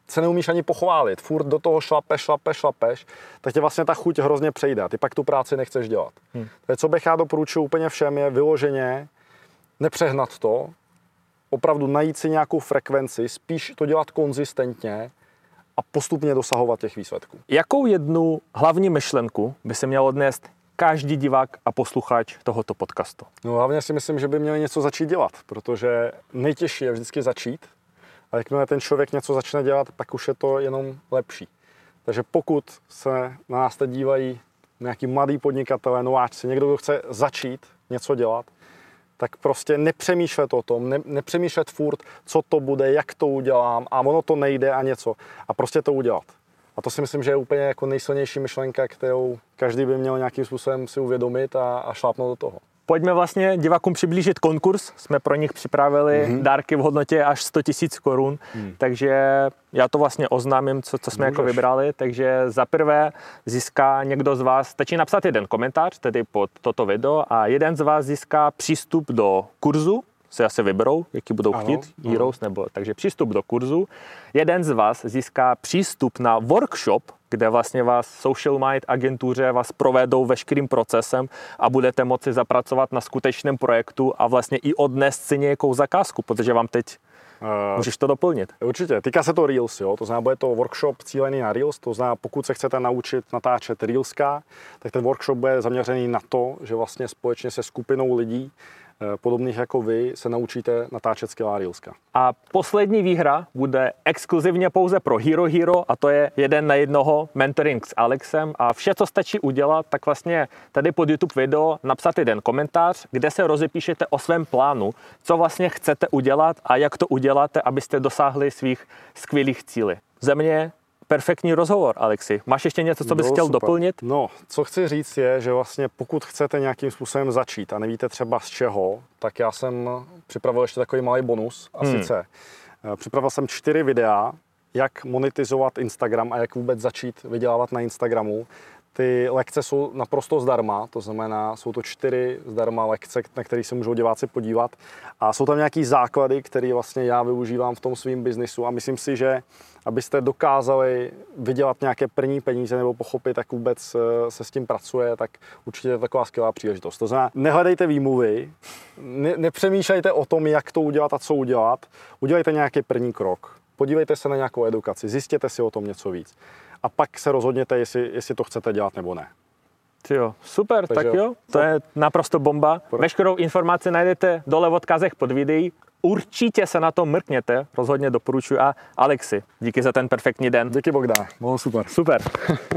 se neumíš ani pochválit, furt do toho šlapeš, šlapeš, šlapeš, tak tě vlastně ta chuť hrozně přejde a ty pak tu práci nechceš dělat. Hmm. Takže co bych já doporučil úplně všem je vyloženě nepřehnat to, opravdu najít si nějakou frekvenci, spíš to dělat konzistentně a postupně dosahovat těch výsledků. Jakou jednu hlavní myšlenku by se měl odnést každý divák a posluchač tohoto podcastu? No hlavně si myslím, že by měli něco začít dělat, protože nejtěžší je vždycky začít a jakmile ten člověk něco začne dělat, pak už je to jenom lepší. Takže pokud se na nás teď dívají nějaký mladý podnikatelé, nováčci, někdo, kdo chce začít něco dělat, tak prostě nepřemýšlet o tom, ne, nepřemýšlet furt, co to bude, jak to udělám a ono to nejde a něco. A prostě to udělat. A to si myslím, že je úplně jako nejsilnější myšlenka, kterou každý by měl nějakým způsobem si uvědomit a, a šlápnout do toho. Pojďme vlastně divákům přiblížit konkurs. Jsme pro nich připravili mm-hmm. dárky v hodnotě až 100 000 korun, mm. takže já to vlastně oznámím, co, co jsme Můžeš. jako vybrali. Takže za prvé získá někdo z vás, stačí napsat jeden komentář, tedy pod toto video a jeden z vás získá přístup do kurzu, se asi vyberou, jaký budou Ano, chtít, ano. Heroes, nebo, takže přístup do kurzu. Jeden z vás získá přístup na workshop, kde vlastně vás Social Mind agentuře vás provedou veškerým procesem a budete moci zapracovat na skutečném projektu a vlastně i odnést si nějakou zakázku, protože vám teď Uh, můžeš to doplnit. Určitě, týká se to Reels, jo? to znamená, bude to workshop cílený na Reels, to znamená, pokud se chcete naučit natáčet Reelska, tak ten workshop bude zaměřený na to, že vlastně společně se skupinou lidí, eh, podobných jako vy, se naučíte natáčet skvělá Reelska. A poslední výhra bude exkluzivně pouze pro Hero Hero a to je jeden na jednoho mentoring s Alexem a vše, co stačí udělat, tak vlastně tady pod YouTube video napsat jeden komentář, kde se rozepíšete o svém plánu, co vlastně chcete udělat a jak to uděláte, abyste dosáhli svých skvělých cílů. Ze mě perfektní rozhovor, Alexi. Máš ještě něco, co bys Bylo chtěl super. doplnit? No, co chci říct je, že vlastně pokud chcete nějakým způsobem začít a nevíte třeba z čeho, tak já jsem připravil ještě takový malý bonus a Hmm. sice eh, připravil jsem čtyři videa, jak monetizovat Instagram a jak vůbec začít vydělávat na Instagramu. Ty lekce jsou naprosto zdarma, to znamená, jsou to čtyři zdarma lekce, na které se můžou diváci podívat. A jsou tam nějaký základy, které vlastně já využívám v tom svém biznisu a myslím si, že abyste dokázali vydělat nějaké první peníze nebo pochopit, jak vůbec eh, se s tím pracuje, tak určitě je taková skvělá příležitost. To znamená, nehledejte výmluvy, ne, nepřemýšlejte o tom, jak to udělat a co udělat, udělejte nějaký první krok. Podívejte se na nějakou edukaci, zjistěte si o tom něco víc. A pak se rozhodněte, jestli, jestli to chcete dělat nebo ne. Jo, super, Takže tak jo. to je naprosto bomba. Veškerou informaci najdete dole v odkazech pod videí. Určitě se na to mrkněte, rozhodně doporučuji. A Alexi, díky za ten perfektní den. Díky Bogdane, bylo super. Super. (laughs)